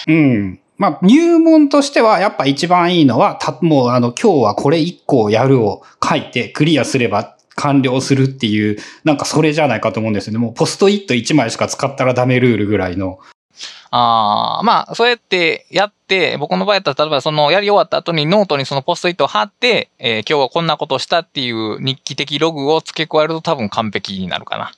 うん。まあ、入門としては、やっぱ一番いいのは、た、もうあの、今日はこれ一個やるを書いてクリアすれば完了するっていう、なんかそれじゃないかと思うんですよね。もうポストイット1枚しか使ったらダメルールぐらいの。
ああ、まあ、そうやってやって、僕の場合だったら、例えばそのやり終わった後にノートにそのポストイットを貼って、えー、今日はこんなことしたっていう日記的ログを付け加えると多分完璧になるかな。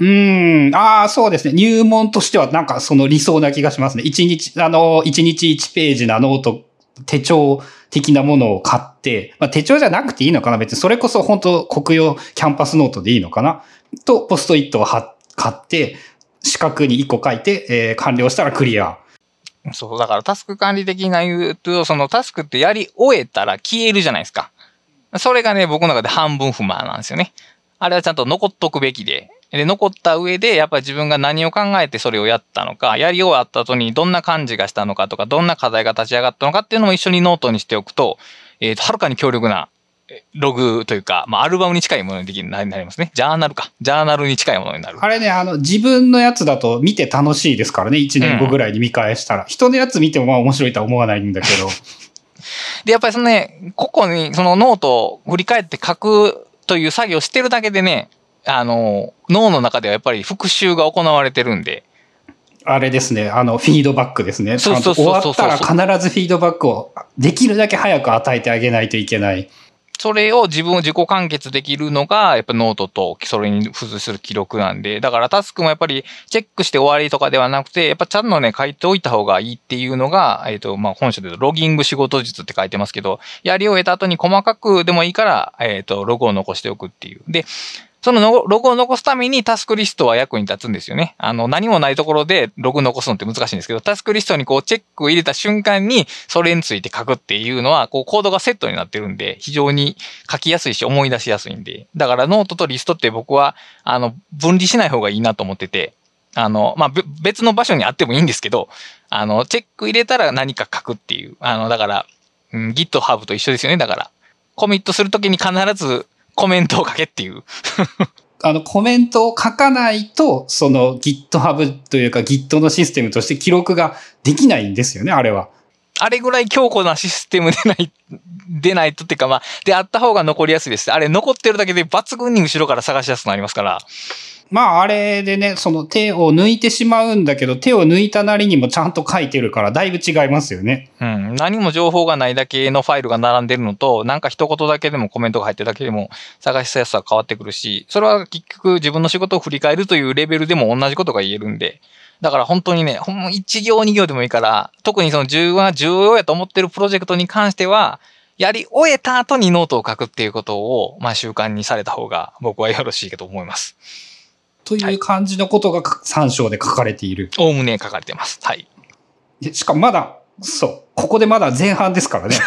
うん。ああ、そうですね。入門としてはなんかその理想な気がしますね。一日、あの、一日一ページなノート、手帳的なものを買って、まあ手帳じゃなくていいのかな別にそれこそ本当コクヨキャンパスノートでいいのかな？と、ポストイットを買って、四角に一個書いて、えー、完了したらクリア。
そう、だからタスク管理的な言うと、そのタスクってやり終えたら消えるじゃないですか。それがね、僕の中で半分不満なんですよね。あれはちゃんと残っとくべきで、で、残った上で、やっぱり自分が何を考えてそれをやったのか、やり終わった後にどんな感じがしたのかとか、どんな課題が立ち上がったのかっていうのも一緒にノートにしておくと、えっ、ー、と、はるかに強力なログというか、まあ、アルバムに近いものにできるなりますね。ジャーナルか。ジャーナルに近いものになる。
あれね、あの、自分のやつだと見て楽しいですからね。1年後ぐらいに見返したら。うん、人のやつ見てもまあ面白いとは思わないんだけど。(laughs)
で、やっぱりそのね、ここにそのノートを振り返って書くという作業をしてるだけでね、あの、脳の中ではやっぱり復習が行われてるんで。
あれですね、あの、フィードバックですね。そうそうそう終わったら必ずフィードバックをできるだけ早く与えてあげないといけない。
それを自分を自己完結できるのが、やっぱノートとそれに付随する記録なんで、だからタスクもやっぱりチェックして終わりとかではなくて、やっぱちゃんとね、書いておいた方がいいっていうのが、えっ、ー、と、まあ、本書でロギング仕事術って書いてますけど、やり終えた後に細かくでもいいから、えっ、ー、と、ログを残しておくっていう。で、そのログを残すためにタスクリストは役に立つんですよね。あの、何もないところでログ残すのって難しいんですけど、タスクリストにこうチェックを入れた瞬間にそれについて書くっていうのは、こう行動がセットになってるんで、非常に書きやすいし思い出しやすいんで。だからノートとリストって僕は、あの、分離しない方がいいなと思ってて、あの、まあ、別の場所にあってもいいんですけど、あの、チェック入れたら何か書くっていう。あの、だから、うん、GitHub と一緒ですよね。だから、コミットするときに必ずコメントを書けっていう
あの、コメントを書かないと、その GitHub というか Git のシステムとして記録ができないんですよね、あれは。
あれぐらい強固なシステムでない、でないとっていうか、まあ、であった方が残りやすいです。あれ残ってるだけで抜群に後ろから探しやすくなりますから。
まああれでね、その手を抜いてしまうんだけど、手を抜いたなりにもちゃんと書いてるから、だいぶ違いますよね。
うん。何も情報がないだけのファイルが並んでるのと、なんか一言だけでもコメントが入ってるだけでも探しやすさが変わってくるし、それは結局自分の仕事を振り返るというレベルでも同じことが言えるんで、だから本当にね、ほん一行二行でもいいから、特にその重要な重要やと思ってるプロジェクトに関しては、やり終えた後にノートを書くっていうことを、まあ習慣にされた方が僕はよろしいかと思います。
という感じのことが3章で書かれている。
おおむね書かれてます。はい。
しかもまだ、そう、ここでまだ前半ですからね。(laughs)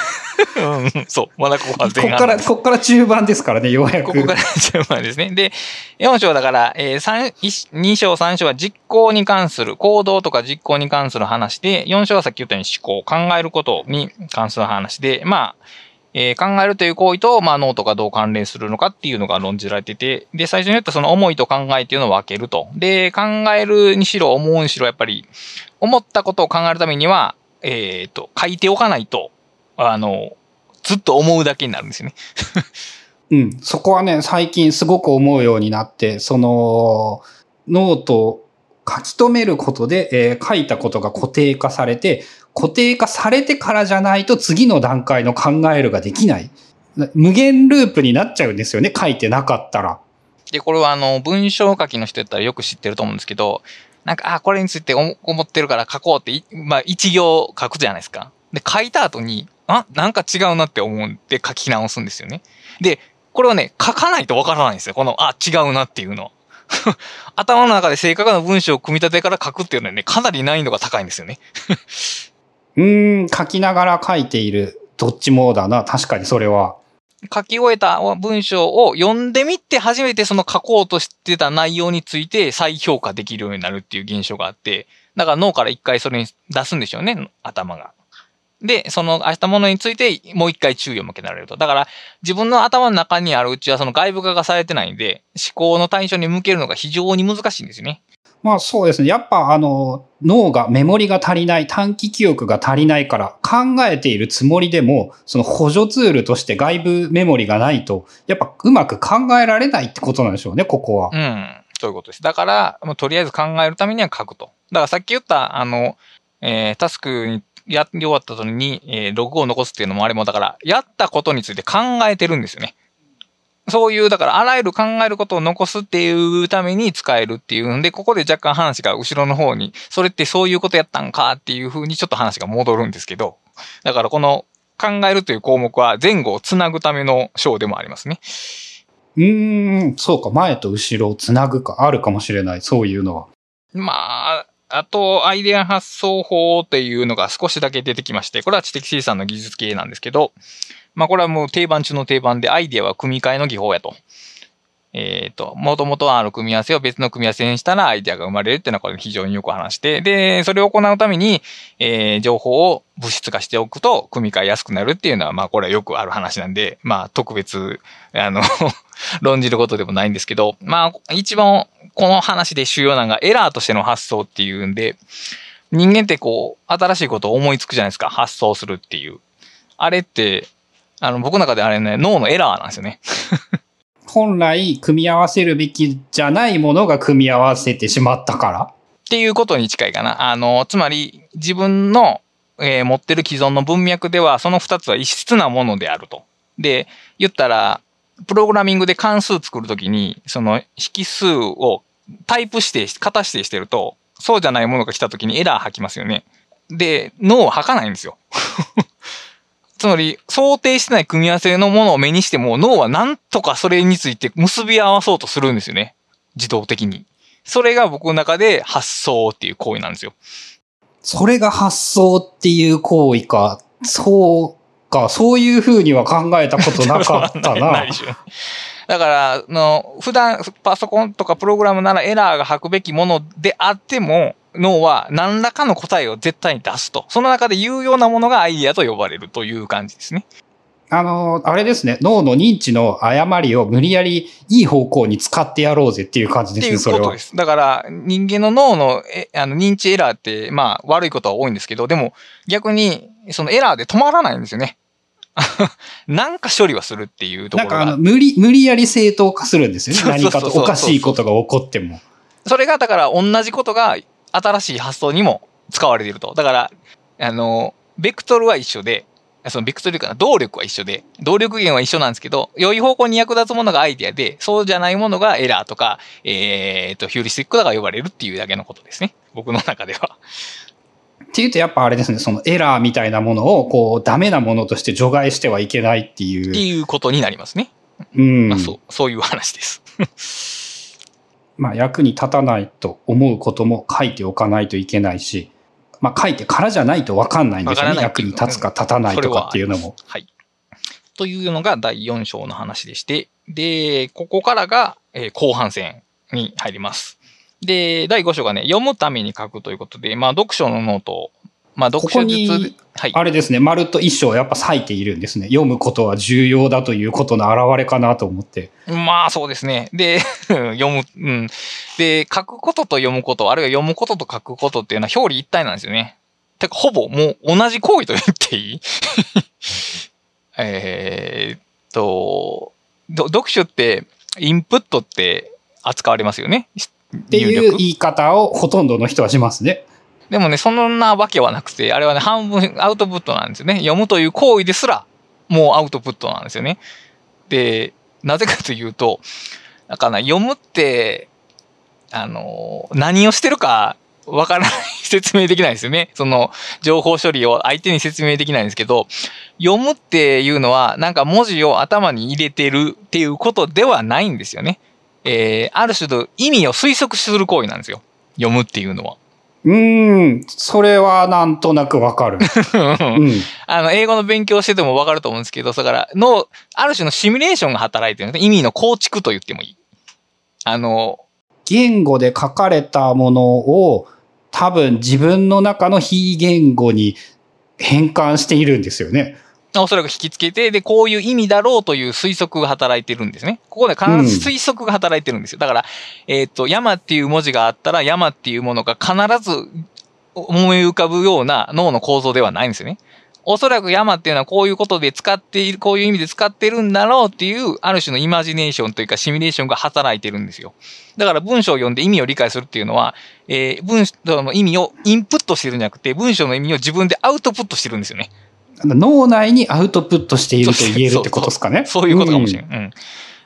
うん、そう。まだここは前
半。ここから、ここから中盤ですからね、ようやく。
ここから中盤ですね。で、4章だから、えー、3、2章、3章は実行に関する、行動とか実行に関する話で、4章はさっき言ったように思考、考えることに関する話で、まあ、えー、考えるという行為と、まあ、脳とかどう関連するのかっていうのが論じられてて、で、最初に言ったその思いと考えっていうのを分けると。で、考えるにしろ、思うにしろ、やっぱり、思ったことを考えるためには、えっ、ー、と、書いておかないと、あの、ずっと思うだけになるんですよね。(laughs)
うん。そこはね、最近すごく思うようになって、その、ノートを書き留めることで、えー、書いたことが固定化されて、固定化されてからじゃないと次の段階の考えるができない。無限ループになっちゃうんですよね、書いてなかったら。
で、これはあの、文章書きの人やったらよく知ってると思うんですけど、なんか、あ、これについて思ってるから書こうって、まあ、一行書くじゃないですか。で、書いた後に、あ、なんか違うなって思って書き直すんですよね。で、これはね、書かないとわからないんですよ。この、あ、違うなっていうの。(laughs) 頭の中で正確な文章を組み立てから書くっていうのはね、かなり難易度が高いんですよね。
うん、書きながら書いている。どっちもだな。確かにそれは。
書き終えた文章を読んでみて初めてその書こうとしてた内容について再評価できるようになるっていう現象があって、だから脳から一回それに出すんでしょうね、頭が。で、その明日ものについてもう一回注意を向けられると。だから自分の頭の中にあるうちはその外部化がされてないんで、思考の対象に向けるのが非常に難しいんですよね。
まあそうですね。やっぱあの、脳が、メモリが足りない、短期記憶が足りないから、考えているつもりでも、その補助ツールとして外部メモリがないと、やっぱうまく考えられないってことなんでしょうね、ここは。
うん。そういうことです。だから、もうとりあえず考えるためには書くと。だからさっき言った、あの、えー、タスクにやり終わった後に、えー、ログを残すっていうのもあれも、だから、やったことについて考えてるんですよね。そういう、だから、あらゆる考えることを残すっていうために使えるっていうんで、ここで若干話が後ろの方に、それってそういうことやったんかっていう風にちょっと話が戻るんですけど、だからこの考えるという項目は前後をつなぐための章でもありますね。
うーん、そうか、前と後ろをつなぐか、あるかもしれない、そういうのは。
まあ、あと、アイデア発想法っていうのが少しだけ出てきまして、これは知的生産の技術系なんですけど、まあこれはもう定番中の定番で、アイデアは組み替えの技法やと。えっ、ー、と、もともとある組み合わせを別の組み合わせにしたらアイデアが生まれるっていうのはこれ非常によく話して、で、それを行うために、えー、情報を物質化しておくと組み替えやすくなるっていうのは、まあこれはよくある話なんで、まあ特別、あの (laughs) 論じることでもないんですけど、まあ一番この話で主要なのがエラーとしての発想っていうんで、人間ってこう、新しいことを思いつくじゃないですか、発想するっていう。あれって、あの、僕の中であれね、脳のエラーなんですよね。(laughs)
本来、組み合わせるべきじゃないものが組み合わせてしまったから
っていうことに近いかな。あの、つまり、自分の、えー、持ってる既存の文脈では、その二つは異質なものであると。で、言ったら、プログラミングで関数作るときに、その引数をタイプ指定し、型指定してると、そうじゃないものが来たときにエラー吐きますよね。で、脳を吐かないんですよ。(laughs) つまり、想定してない組み合わせのものを目にしても、脳はなんとかそれについて結び合わそうとするんですよね。自動的に。それが僕の中で発想っていう行為なんですよ。
それが発想っていう行為か。そうか、そういうふうには考えたことなかったな。(laughs)
だから、の、普段パソコンとかプログラムならエラーが吐くべきものであっても、脳は何らかの答えを絶対に出すと。その中で有用なものがアイデアと呼ばれるという感じですね。
あの、あれですね。脳の認知の誤りを無理やりいい方向に使ってやろうぜっていう感じですね、
それは。いうことです。だから、人間の脳のえあの認知エラーって、まあ、悪いことは多いんですけど、でも、逆に、そのエラーで止まらないんですよね。(laughs) なんか処理はするっていうところ
が。なんかあの、無理、無理やり正当化するんですよね。何かとおかしいことが起こっても。
それが、だから同じことが新しい発想にも使われていると。だから、あの、ベクトルは一緒で、そのベクトルかな、動力は一緒で、動力源は一緒なんですけど、良い方向に役立つものがアイデアで、そうじゃないものがエラーとか、えっ、ー、と、ヒューリスティックだが呼ばれるっていうだけのことですね。僕の中では。
っていうとやっぱあれですね、そのエラーみたいなものを、こう、ダメなものとして除外してはいけないっていう。
っていうことになりますね。
うん。
まあそう、そういう話です。(laughs)
まあ役に立たないと思うことも書いておかないといけないし、まあ書いてからじゃないとわかんないんですよね。役に立つか立たないとかっていうのも。
はい。というのが第4章の話でして、で、ここからが、えー、後半戦に入ります。で、第5章がね、読むために書くということで、まあ読書のノートまあ、読書術、
はい。あれですね、丸と一章やっぱ割いているんですね。読むことは重要だということの表れかなと思って。
まあ、そうですね。で、(laughs) 読む、うん。で、書くことと読むこと、あるいは読むことと書くことっていうのは表裏一体なんですよね。てか、ほぼもう同じ行為と言っていい？(laughs) えっと、読書って、インプットって扱われますよね。
っていう言い方をほとんどの人はしますね。
でもね、そんなわけはなくて、あれはね、半分アウトプットなんですよね。読むという行為ですら、もうアウトプットなんですよね。で、なぜかというと、だから読むって、あの、何をしてるかわからない、説明できないですよね。その情報処理を相手に説明できないんですけど、読むっていうのはなんか文字を頭に入れてるっていうことではないんですよね。えー、ある種の意味を推測する行為なんですよ。読むっていうのは。
うん、それはなんとなくわかる。(laughs) うん、
あの、英語の勉強しててもわかると思うんですけど、だから、の、ある種のシミュレーションが働いてるんですね。意味の構築と言ってもいい。あの、
言語で書かれたものを多分自分の中の非言語に変換しているんですよね。
おそらく引きつけて、で、こういう意味だろうという推測が働いてるんですね。ここで必ず推測が働いてるんですよ。だから、えっ、ー、と、山っていう文字があったら、山っていうものが必ず思い浮かぶような脳の構造ではないんですよね。おそらく山っていうのはこういうことで使っている、こういう意味で使ってるんだろうっていう、ある種のイマジネーションというかシミュレーションが働いてるんですよ。だから文章を読んで意味を理解するっていうのは、えー、文章の意味をインプットしてるんじゃなくて、文章の意味を自分でアウトプットしてるんですよね。
脳内にアウトプットしていると言えるってことですかね。
そういうことかもしれない。うん、うん、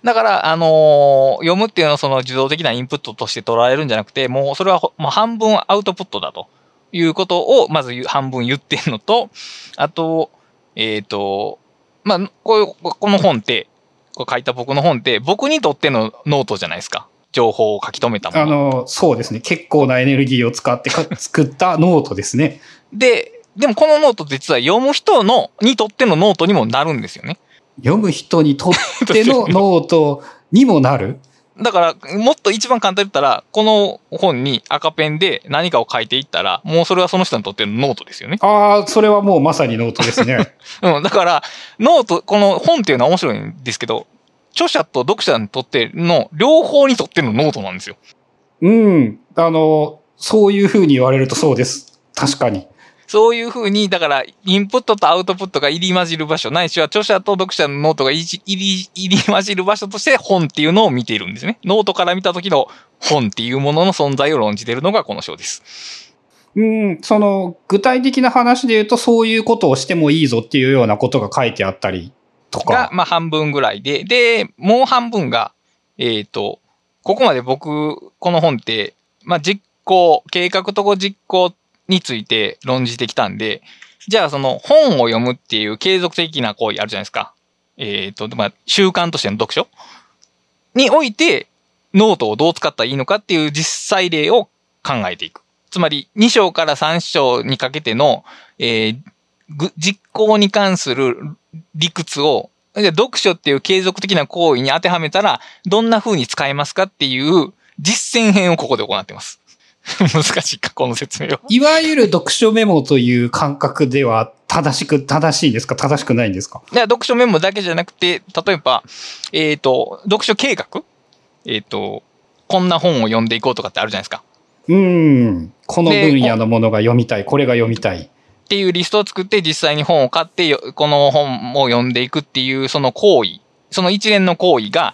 だから、あのー、読むっていうのはその受動的なインプットとして捉えるんじゃなくて、もうそれはもう半分アウトプットだということを、まず半分言ってるのと、あと、えっ、ー、と、まあ、こういう、この本って、こ書いた僕の本って、僕にとってのノートじゃないですか。情報を書き留めたもの。
あの、そうですね。結構なエネルギーを使って作ったノートですね。
で、でもこのノート実は読む人の、にとってのノートにもなるんですよね。
読む人にとってのノートにもなる？
だから、もっと一番簡単に言ったら、この本に赤ペンで何かを書いていったら、もうそれはその人にとってのノートですよね。
ああ、それはもうまさにノートですね。(laughs)
うん、だから、ノート、この本っていうのは面白いんですけど、著者と読者にとっての、両方にとってのノートなんですよ。
うん。あの、そういうふうに言われるとそうです。確かに。
そういうふうに、だから、インプットとアウトプットが入り混じる場所、ないしは著者と読者のノートが入り、入り混じる場所として本っていうのを見ているんですね。ノートから見た時の本っていうものの存在を論じているのがこの章です。
うん、その、具体的な話で言うと、そういうことをしてもいいぞっていうようなことが書いてあったりと
が、
か。
まあ半分ぐらいで、で、もう半分が、えっ、と、ここまで僕、この本って、まあ実行、計画と実行について論じてきたんで、じゃあその本を読むっていう継続的な行為あるじゃないですか。えっ、と、まあ習慣としての読書？において、ノートをどう使ったらいいのかっていう実際例を考えていく。つまり、2章から3章にかけての、えー実行に関する理屈を、読書っていう継続的な行為に当てはめたら、どんな風に使えますかっていう実践編をここで行ってます。(laughs) 難しいか、この説明を。
いわゆる読書メモという感覚では正しく、正しいんですか？正しくないんですか？
で読書メモだけじゃなくて、例えば、えっ、と、読書計画？えっ、と、こんな本を読んでいこうとかってあるじゃないですか。
うーん。この分野のものが読みたい。これが読みたい。
っていうリストを作って実際に本を買ってよこの本を読んでいくっていうその行為、その一連の行為が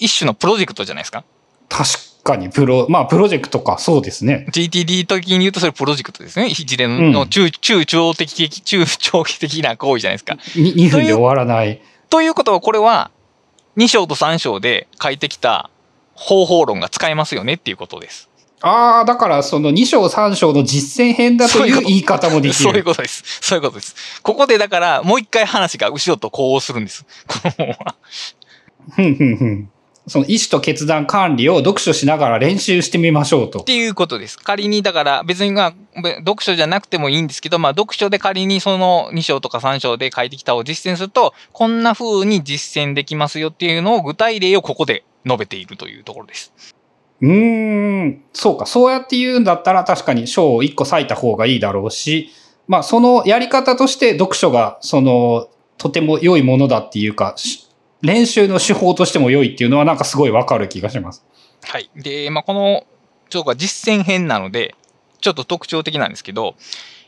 一種のプロジェクトじゃないですか。
確かに、プロ、まあ、プロジェクトか、そうですね。
GTD 的に言うとそれプロジェクトですね。一連の中、中長的的、中長期的な行為じゃないですか。
に2分で終わらない。
ということはこれは2章と3章で書いてきた方法論が使えますよねっていうことです。
ああ、だからその2章3章の実践編だと
いう
言い方もでき
そういう
る。
ことです。そういうことです。ここでだからもう一回話が後ろとこうするんです。この本は。
ふんふんふん。その意思と決断管理を読書しながら練習してみましょうと
っ。ていうことです。仮に、だから別にまあ、べ読書じゃなくてもいいんですけど、まあ読書で仮にその2章とか3章で書いてきたを実践すると、こんな風に実践できますよっていうのを具体例をここで述べているというところです。
うーん、そうか。そうやって言うんだったら確かに章を1個割いた方がいいだろうし、まあそのやり方として読書がそのとても良いものだっていうか、し練習の手法としても良いっていうのはなんかすごいわかる気がします。
はい。で、まあこの、ちょっと実践編なので、ちょっと特徴的なんですけど、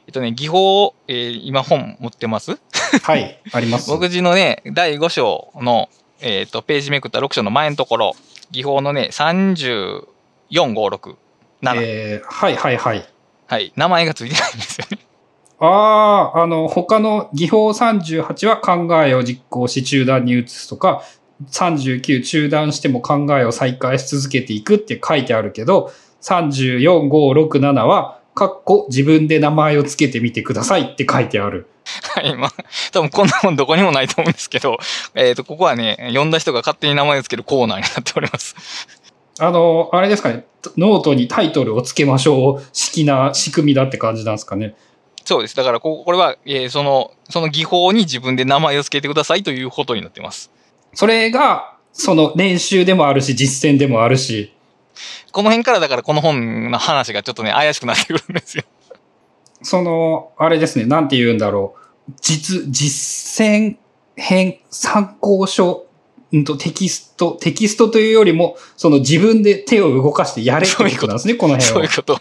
えっとね、技法、えー今本持ってます？
はい、あります。
僕自のね、第5章の、えっ、と、ページめくった6章の前のところ、技法のね、34、5、6、7。
えーはいはいはい。
はい。名前がついてないんですよね。
ああ、あの、他の技法38は考えを実行し中断に移すとか、39中断しても考えを再開し続けていくって書いてあるけど、34、5、6、7は、かっこ自分で名前をつけてみてくださいって書いてある。
はい。まあ、多分こんな本どこにもないと思うんですけど、(laughs) えっ、と、ここはね、読んだ人が勝手に名前をつけるコーナーになっております。
あの、あれですかね、ノートにタイトルをつけましょう、式な仕組みだって感じなんですかね。
そうです。だからこ、これは、えーその、その技法に自分で名前をつけてくださいということになってます。
それが、その練習でもあるし、実践でもあるし、
この辺からだからこの本の話がちょっとね、怪しくなってくるんですよ。
その、あれですね、なんて言うんだろう。実、実践編参考書、うんとテキスト、テキストというよりも、その自分で手を動かしてやれってことなんですね、この辺は
そういう。こと。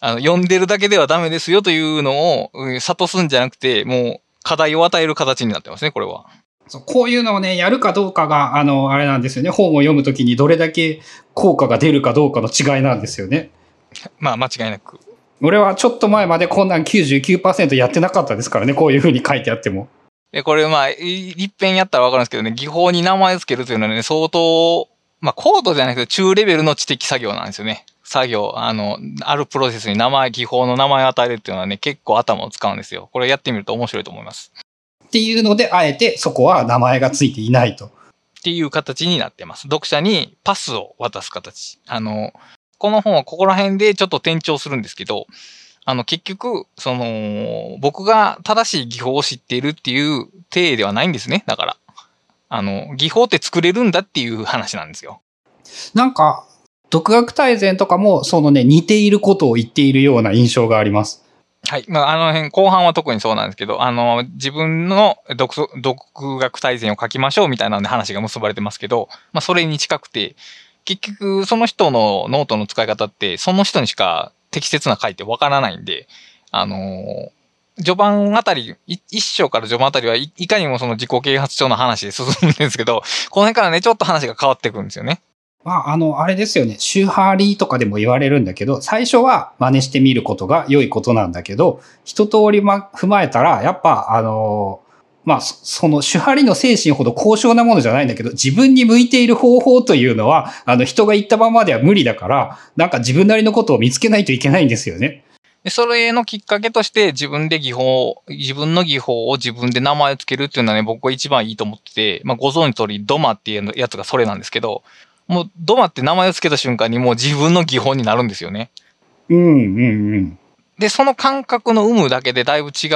あの、読んでるだけではダメですよというのを、うん諭すんじゃなくて、もう、課題を与える形になってますね、これは。
そうこういうのをね、やるかどうかが、あの、あれなんですよね。本を読むときにどれだけ効果が出るかどうかの違いなんですよね。(laughs)
まあ、間違いなく。
俺はちょっと前までこんなん99%やってなかったですからね、こういう風に書いてあっても。
で、これ、まあ、い一遍やったらわかるんですけどね、技法に名前をつけるというのはね、相当、まあ、高度じゃなくて中レベルの知的作業なんですよね。作業、あの、あるプロセスに名前、技法の名前を与えるっていうのはね、結構頭を使うんですよ。これやってみると面白いと思います。
っていうので、あえてそこは名前がついていないと。
っていう形になってます。読者にパスを渡す形。あの、この本はここら辺でちょっと転調するんですけど、あの、結局、その、僕が正しい技法を知っているっていう体ではないんですね。だから。あの、技法って作れるんだっていう話なんですよ。
なんか、独学大全とかも、そのね、似ていることを言っているような印象があります。
はい。まあ、あの辺、後半は特にそうなんですけど、あの、自分の独独学大全を書きましょうみたいなので話が結ばれてますけど、まあ、それに近くて、結局、その人のノートの使い方って、その人にしか適切な回ってわからないんで、あの序盤あたり、一章から序盤あたりはい、いかにもその自己啓発書の話で進むんですけど、この辺からね、ちょっと話が変わってくるんですよね。
まあ、あの、あれですよね。シューハーリとかでも言われるんだけど、最初は真似してみることが良いことなんだけど、一通りま、踏まえたら、やっぱ、あの、まあ、その手張りの精神ほど高尚なものじゃないんだけど、自分に向いている方法というのは、あの人が言ったままでは無理だから、なんか自分なりのことを見つけないといけないんですよね。
で、それのきっかけとして自分で技法、自分の技法を自分で名前を付けるっていうのはね、僕は一番いいと思ってて、まあご存知通りドマっていうやつがそれなんですけど、もうドマって名前を付けた瞬間にもう自分の技法になるんですよね。
うんうんうん。
で、その感覚の有無だけでだいぶ違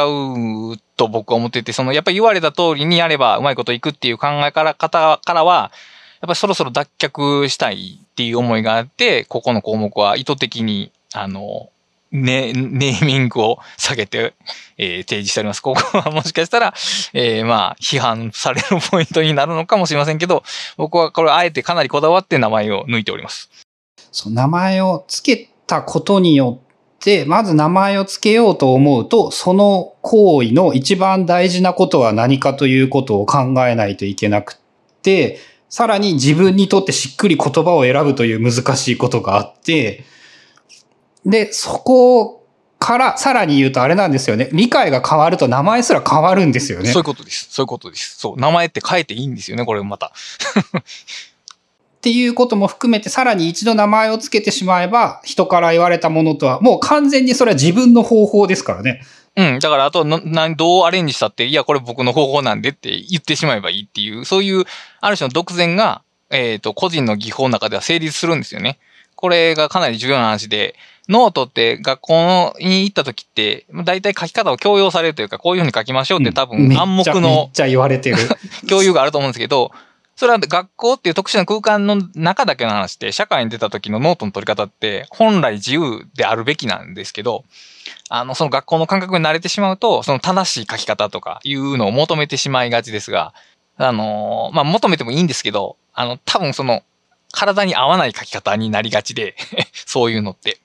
うと僕は思ってて、そのやっぱり言われた通りにやればうまいこといくっていう考え方からは、やっぱりそろそろ脱却したいっていう思いがあって、ここの項目は意図的に、あの、ね、ネーミングを下げて、えー、提示しております。ここはもしかしたら、えー、まあ、批判されるポイントになるのかもしれませんけど、僕はこれあえてかなりこだわって名前を抜いております。
そう、名前を付けたことによって、まず名前を付けようと思うと、その行為の一番大事なことは何かということを考えないといけなくて、さらに自分にとってしっくり言葉を選ぶという難しいことがあって、で、そこからさらに言うとあれなんですよね。理解が変わると名前すら変わるんですよね。
そういうことです。そういうことです。そう。名前って変えていいんですよね、これまた。(laughs)
っていうことも含めて、さらに一度名前を付けてしまえば、人から言われたものとは、もう完全にそれは自分の方法ですからね。
うん。だから、あと、な、どうアレンジしたって、いや、これ僕の方法なんでって言ってしまえばいいっていう、そういう、ある種の独善が、えっ、ー、と、個人の技法の中では成立するんですよね。これがかなり重要な話で、ノートって学校に行った時って、大体書き方を強要されるというか、こういうふうに書きましょうって多分暗黙の、
めっちゃ言われてる。(laughs)
共有があると思うんですけど、それは学校っていう特殊な空間の中だけの話で、社会に出た時のノートの取り方って本来自由であるべきなんですけど、あの、その学校の感覚に慣れてしまうと、その正しい書き方とかいうのを求めてしまいがちですが、あの、まあ、求めてもいいんですけど、あの、多分その、体に合わない書き方になりがちで (laughs) そういうのって。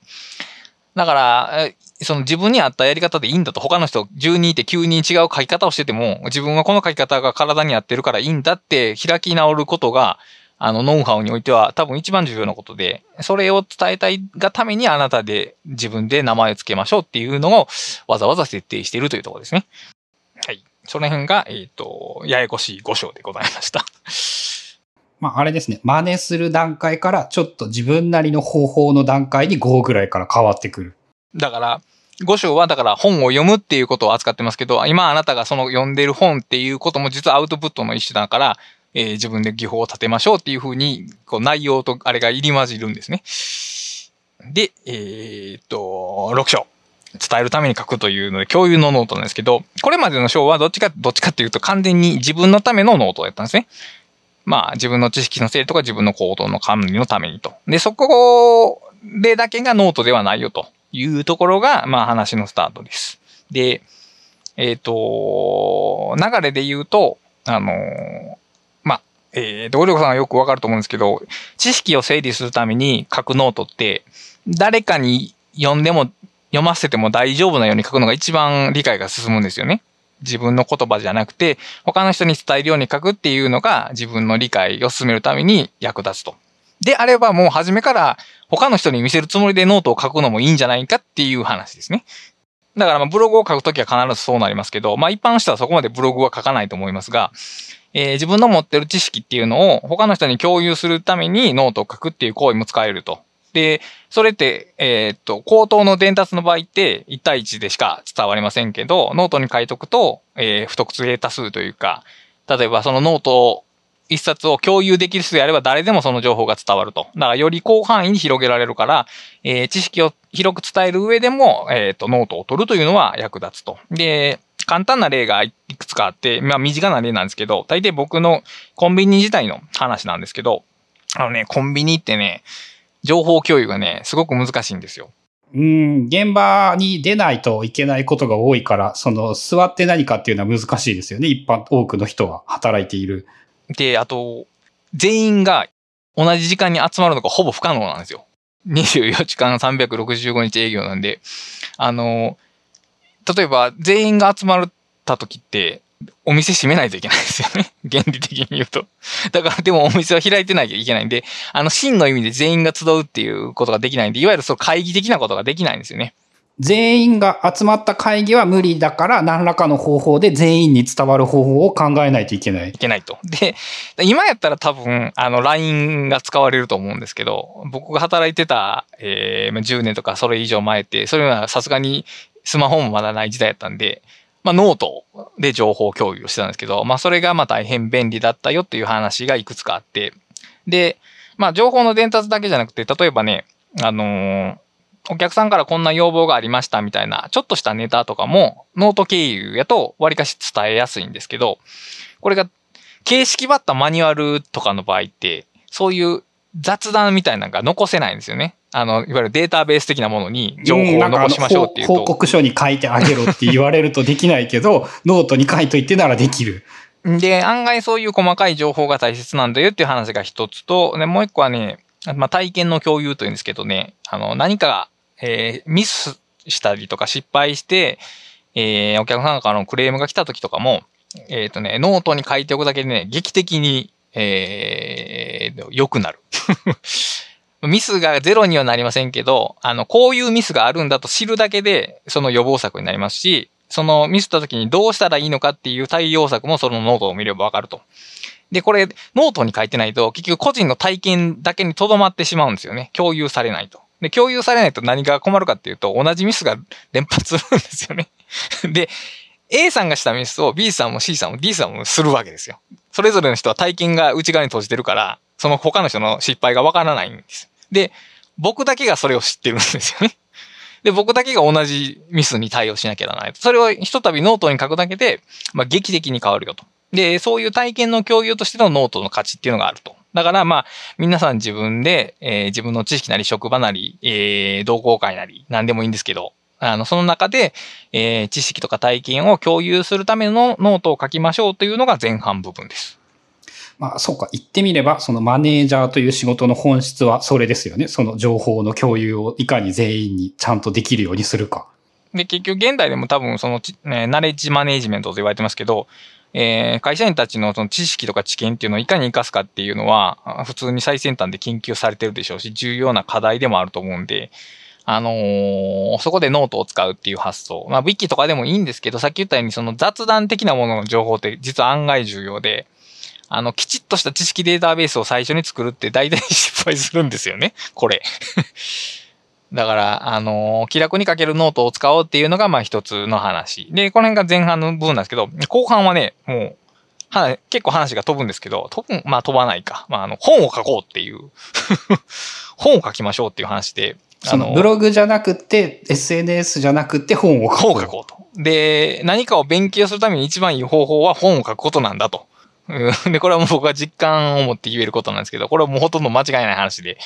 だから、その自分に合ったやり方でいいんだと、他の人10人いて9人違う書き方をしてても、自分はこの書き方が体に合ってるからいいんだって開き直ることが、あの、ノウハウにおいては多分一番重要なことで、それを伝えたいがためにあなたで自分で名前を付けましょうっていうのをわざわざ設定しているというところですね。はい。その辺が、えっ、ー、と、ややこしい5章でございました。
まあ、あれですね。真似する段階から、ちょっと自分なりの方法の段階に5ぐらいから変わってくる。
だから、5章はだから本を読むっていうことを扱ってますけど、今あなたがその読んでる本っていうことも実はアウトプットの一種だから、えー、自分で技法を立てましょうっていうふうに、こう内容とあれが入り混じるんですね。で、えー、っと、6章。伝えるために書くというので、共有のノートなんですけど、これまでの章はどっちか、どっちかっていうと完全に自分のためのノートをやったんですね。まあ、自分の知識の整理とか自分の行動の管理のためにと。で、そこでだけがノートではないよというところが、まあ話のスタートです。で、えっ、ー、と、流れで言うと、あの、まあ、えー、ごりゅごさんはよくわかると思うんですけど、知識を整理するために書くノートって、誰かに読んでも、読ませても大丈夫なように書くのが一番理解が進むんですよね。自分の言葉じゃなくて、他の人に伝えるように書くっていうのが自分の理解を進めるために役立つと。であればもう初めから他の人に見せるつもりでノートを書くのもいいんじゃないかっていう話ですね。だからまブログを書くときは必ずそうなりますけど、まあ一般の人はそこまでブログは書かないと思いますが、えー、自分の持ってる知識っていうのを他の人に共有するためにノートを書くっていう行為も使えると。で、それって、えー、っと、口頭の伝達の場合って1対1でしか伝わりませんけど、ノートに書いとくと、えー、不特定多数というか、例えばそのノートを一冊を共有できる人であれば誰でもその情報が伝わると。だからより広範囲に広げられるから、えー、知識を広く伝える上でも、えっ、と、ノートを取るというのは役立つと。で、簡単な例がいくつかあって、まあ身近な例なんですけど、大抵僕のコンビニ自体の話なんですけど、あのね、コンビニってね、情報共有がね、すごく難しいんですよ。
うん、現場に出ないといけないことが多いから、その座って何かっていうのは難しいですよね。一般多くの人は働いている。
で、あと、全員が同じ時間に集まるのがほぼ不可能なんですよ。24時間365日営業なんで。あの、例えば全員が集まった時って、お店閉めないといけないですよね。(laughs) 原理的に言うと。だからでもお店は開いてなきゃいけないんで、あの真の意味で全員が集うっていうことができないんで、いわゆるそう会議的なことができないんですよね。
全員が集まった会議は無理だから何らかの方法で全員に伝わる方法を考えないといけない。
いけないと。で、今やったら多分、あの、LINE が使われると思うんですけど、僕が働いてた、えー、10年とかそれ以上前って、それはさすがにスマホもまだない時代やったんで、まあ、ノートで情報共有をしてたんですけど、まあ、それがまあ大変便利だったよっていう話がいくつかあって、で、まあ、情報の伝達だけじゃなくて、例えばね、あのー、お客さんからこんな要望がありましたみたいな、ちょっとしたネタとかも、ノート経由やと割かし伝えやすいんですけど、これが形式ばったマニュアルとかの場合って、そういう雑談みたいなのが残せないんですよね。あの、いわゆるデータベース的なものに情報を残しましょうっていうと。
報告書に書いてあげろって言われるとできないけど、(laughs) ノートに書いといてならできる。
で、案外そういう細かい情報が大切なんだよっていう話が一つと、ね、もう一個はね、まあ、体験の共有というんですけどね、あの、何かえー、ミスしたりとか失敗して、えー、お客さんからのクレームが来た時とかも、えっ、ー、とね、ノートに書いておくだけでね、劇的に、えー、良くなる。(laughs) ミスがゼロにはなりませんけど、あの、こういうミスがあるんだと知るだけで、その予防策になりますし、そのミスった時にどうしたらいいのかっていう対応策もそのノートを見ればわかると。で、これ、ノートに書いてないと、結局個人の体験だけにとどまってしまうんですよね。共有されないと。で、共有されないと何が困るかっていうと、同じミスが連発するんですよね。で、A さんがしたミスを B さんも C さんも D さんもするわけですよ。それぞれの人は体験が内側に閉じてるから、その他の人の失敗がわからないんです。で、僕だけがそれを知ってるんですよね。(laughs) で、僕だけが同じミスに対応しなきゃならない。それをひとたびノートに書くだけで、まあ、劇的に変わるよと。で、そういう体験の共有としてのノートの価値っていうのがあると。だからまあ、皆さん自分で、えー、自分の知識なり職場なり、えー、同好会なり、何でもいいんですけど、あの、その中で、えー、知識とか体験を共有するためのノートを書きましょうというのが前半部分です。
まあ、そうか。言ってみれば、そのマネージャーという仕事の本質はそれですよね。その情報の共有をいかに全員にちゃんとできるようにするか。
で、結局現代でも多分その、ね、ナレッジマネージメントと言われてますけど、えー、会社員たちのその知識とか知見っていうのをいかに活かすかっていうのは、普通に最先端で研究されてるでしょうし、重要な課題でもあると思うんで、あのー、そこでノートを使うっていう発想。まあ、ウィキとかでもいいんですけど、さっき言ったようにその雑談的なものの情報って実は案外重要で、あの、きちっとした知識データベースを最初に作るって大体失敗するんですよね。これ。(laughs) だから、あのー、気楽に書けるノートを使おうっていうのが、まあ一つの話。で、この辺が前半の部分なんですけど、後半はね、もう、は結構話が飛ぶんですけど、飛ぶ、まあ飛ばないか。まああの、本を書こうっていう (laughs) 本を書きましょうっていう話で。
あの、ブログじゃなくて、SNS じゃなくて本を書こう。本
を書こうと。で、何かを勉強するために一番いい方法は本を書くことなんだと。(laughs) で、これはもう僕は実感を持って言えることなんですけど、これはもうほとんど間違いない話で。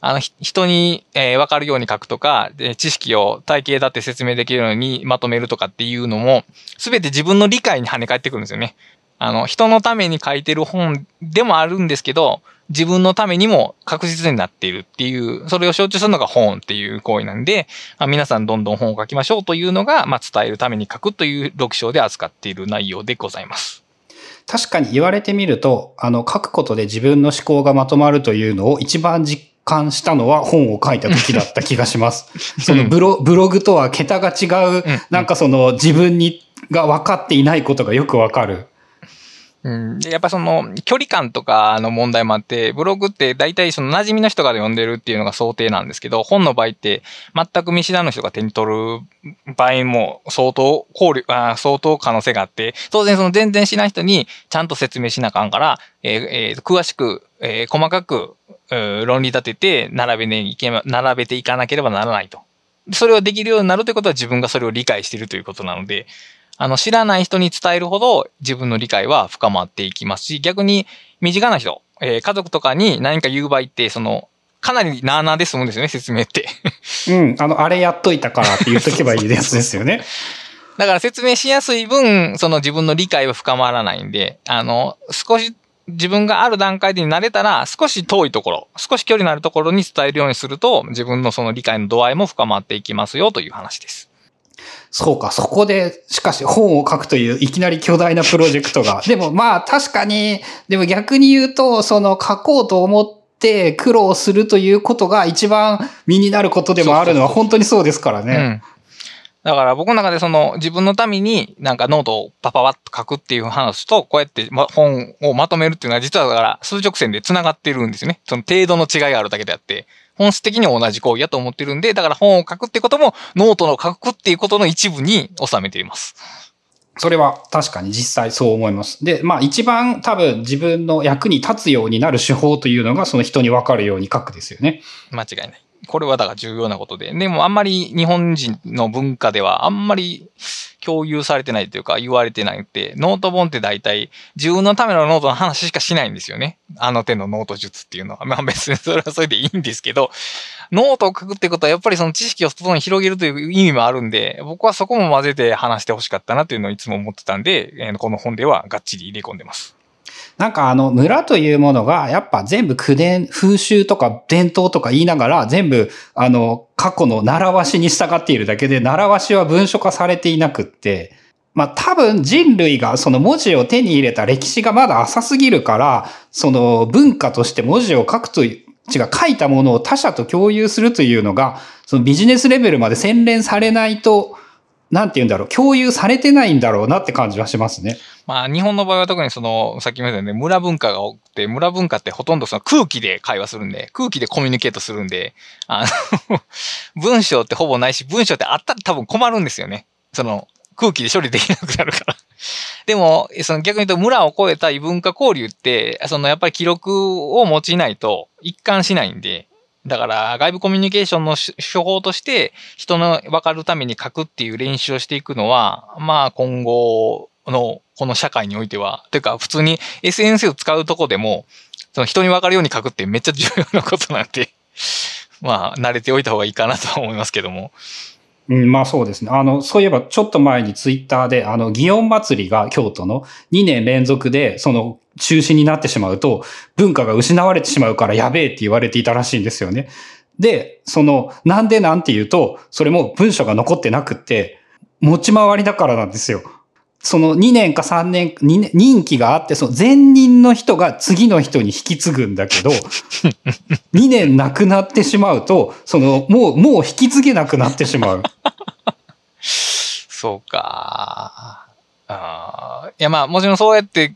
あの、人に、えー、わかるように書くとか、で知識を体系だって説明できるようにまとめるとかっていうのも、すべて自分の理解に跳ね返ってくるんですよね。あの、人のために書いてる本でもあるんですけど、自分のためにも確実になっているっていう、それを象徴するのが本っていう行為なんで、まあ、皆さんどんどん本を書きましょうというのが、まあ、伝えるために書くという読書で扱っている内容でございます。
確かに言われてみると、あの、書くことで自分の思考がまとまるというのを一番実感したのは本を書いた時だった気がします。そのブロブログとは桁が違う、なんかその自分にが分かっていないことがよくわかる。
うん、やっぱその距離感とかの問題もあって、ブログって大体その馴染みの人が読んでるっていうのが想定なんですけど、本の場合って全く見知らぬ人が手に取る場合も相当考慮、あ相当可能性があって、当然その全然知らない人にちゃんと説明しなあかんから、えーえー、詳しく、えー、細かく論理立てて並べね、いけ、並べていかなければならないと。それをできるようになるということは自分がそれを理解しているということなので、あの、知らない人に伝えるほど自分の理解は深まっていきますし、逆に身近な人、えー、家族とかに何か言う場合って、その、かなりなーなーで済むんですよね、説明って。
うん、あの、あれやっといたからって言っとけばいいやつですよね。(laughs)
だから説明しやすい分、その自分の理解は深まらないんで、あの、少し自分がある段階で慣れたら、少し遠いところ、少し距離のあるところに伝えるようにすると、自分のその理解の度合いも深まっていきますよという話です。
そうか、そこで、しかし本を書くといういきなり巨大なプロジェクトが。(laughs) でもまあ確かに、でも逆に言うと、その書こうと思って苦労するということが一番身になることでもあるのは本当にそうですからね。
だから僕の中でその自分のためになんかノートをパパパッと書くっていう話と、こうやって本をまとめるっていうのは実はだから数直線で繋がってるんですよね。その程度の違いがあるだけであって、本質的に同じ行為やと思ってるんで、だから本を書くってこともノートの書くっていうことの一部に収めています。
それは確かに実際そう思います。で、まあ一番多分自分の役に立つようになる手法というのがその人に分かるように書くですよね。
間違いない。これはだから重要なことで。でもあんまり日本人の文化ではあんまり共有されてないというか言われてないって、ノート本って大体自分のためのノートの話しかしないんですよね。あの手のノート術っていうのは。まあ別にそれはそれでいいんですけど、ノートを書くってことはやっぱりその知識を外に広げるという意味もあるんで、僕はそこも混ぜて話してほしかったなというのをいつも思ってたんで、この本ではがっちり入れ込んでます。
なんかあの村というものがやっぱ全部口伝、風習とか伝統とか言いながら全部あの過去の習わしに従っているだけで習わしは文書化されていなくって、まあ多分人類がその文字を手に入れた歴史がまだ浅すぎるから、その文化として文字を書くという、違う、書いたものを他者と共有するというのが、そのビジネスレベルまで洗練されないと、なんて言うんだろう、共有されてないんだろうなって感じはしますね。
まあ、日本の場合は特にその、さっきも言ったように村文化が多くて、村文化ってほとんどその空気で会話するんで、空気でコミュニケートするんで、あの (laughs) 文章ってほぼないし、文章ってあったら多分困るんですよね。その、空気で処理できなくなるからでも、その逆に言うと村を超えた異文化交流って、そのやっぱり記録を用いないと一貫しないんで、だから外部コミュニケーションの手法として人の分かるために書くっていう練習をしていくのは、まあ今後のこの社会においては、というか普通に SNS を使うとこでも、その人に分かるように書くってめっちゃ重要なことなんで、(laughs) まあ慣れておいた方がいいかなとは思いますけども。
うん、まあそうですね。あの、そういえばちょっと前にツイッターで、あの、祇園祭りが京都の2年連続で、その、中止になってしまうと、文化が失われてしまうからやべえって言われていたらしいんですよね。で、その、なんでなんて言うと、それも文書が残ってなくって、持ち回りだからなんですよ。その2年か3年、年任期があって、その前任の人が次の人に引き継ぐんだけど、(laughs) 2年亡くなってしまうと、その、もう、もう引き継げなくなってしまう。
そうか。あいや、まあ、もちろんそうやって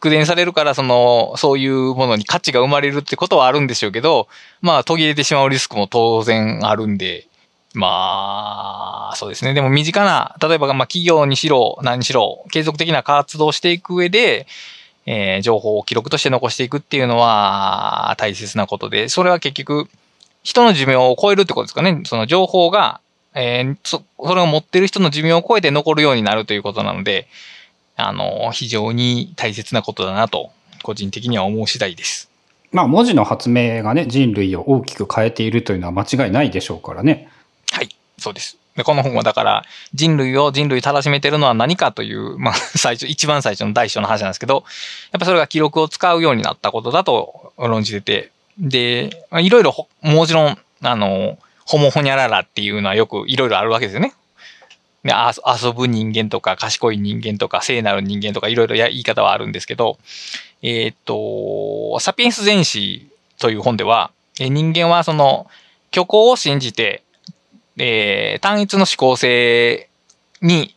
苦伝されるから、その、そういうものに価値が生まれるってことはあるんでしょうけど、まあ、途切れてしまうリスクも当然あるんで、まあ、そうですね。でも身近な、例えば、まあ、企業にしろ、何しろ、継続的な活動をしていく上で、えー、情報を記録として残していくっていうのは大切なことで、それは結局、人の寿命を超えるってことですかね。その情報が、えー、そ、それを持ってる人の寿命を超えて残るようになるということなので、あの、非常に大切なことだなと、個人的には思う次第です。
まあ、文字の発明がね、人類を大きく変えているというのは間違いないでしょうからね。
はい、そうです。で、この本はだから人類を人類たらしめてるのは何かという、まあ (laughs) 最初、一番最初の第一章の話なんですけど、やっぱそれが記録を使うようになったことだと論じてて、で、いろいろもちろん、あの、ホモホニャララっていうのはよくいろいろあるわけですよね。遊ぶ人間とか賢い人間とか聖なる人間とかいろいろ言い方はあるんですけど、えっ、と、サピエンス全史という本では、人間はその虚構を信じてえー、単一の思考性に、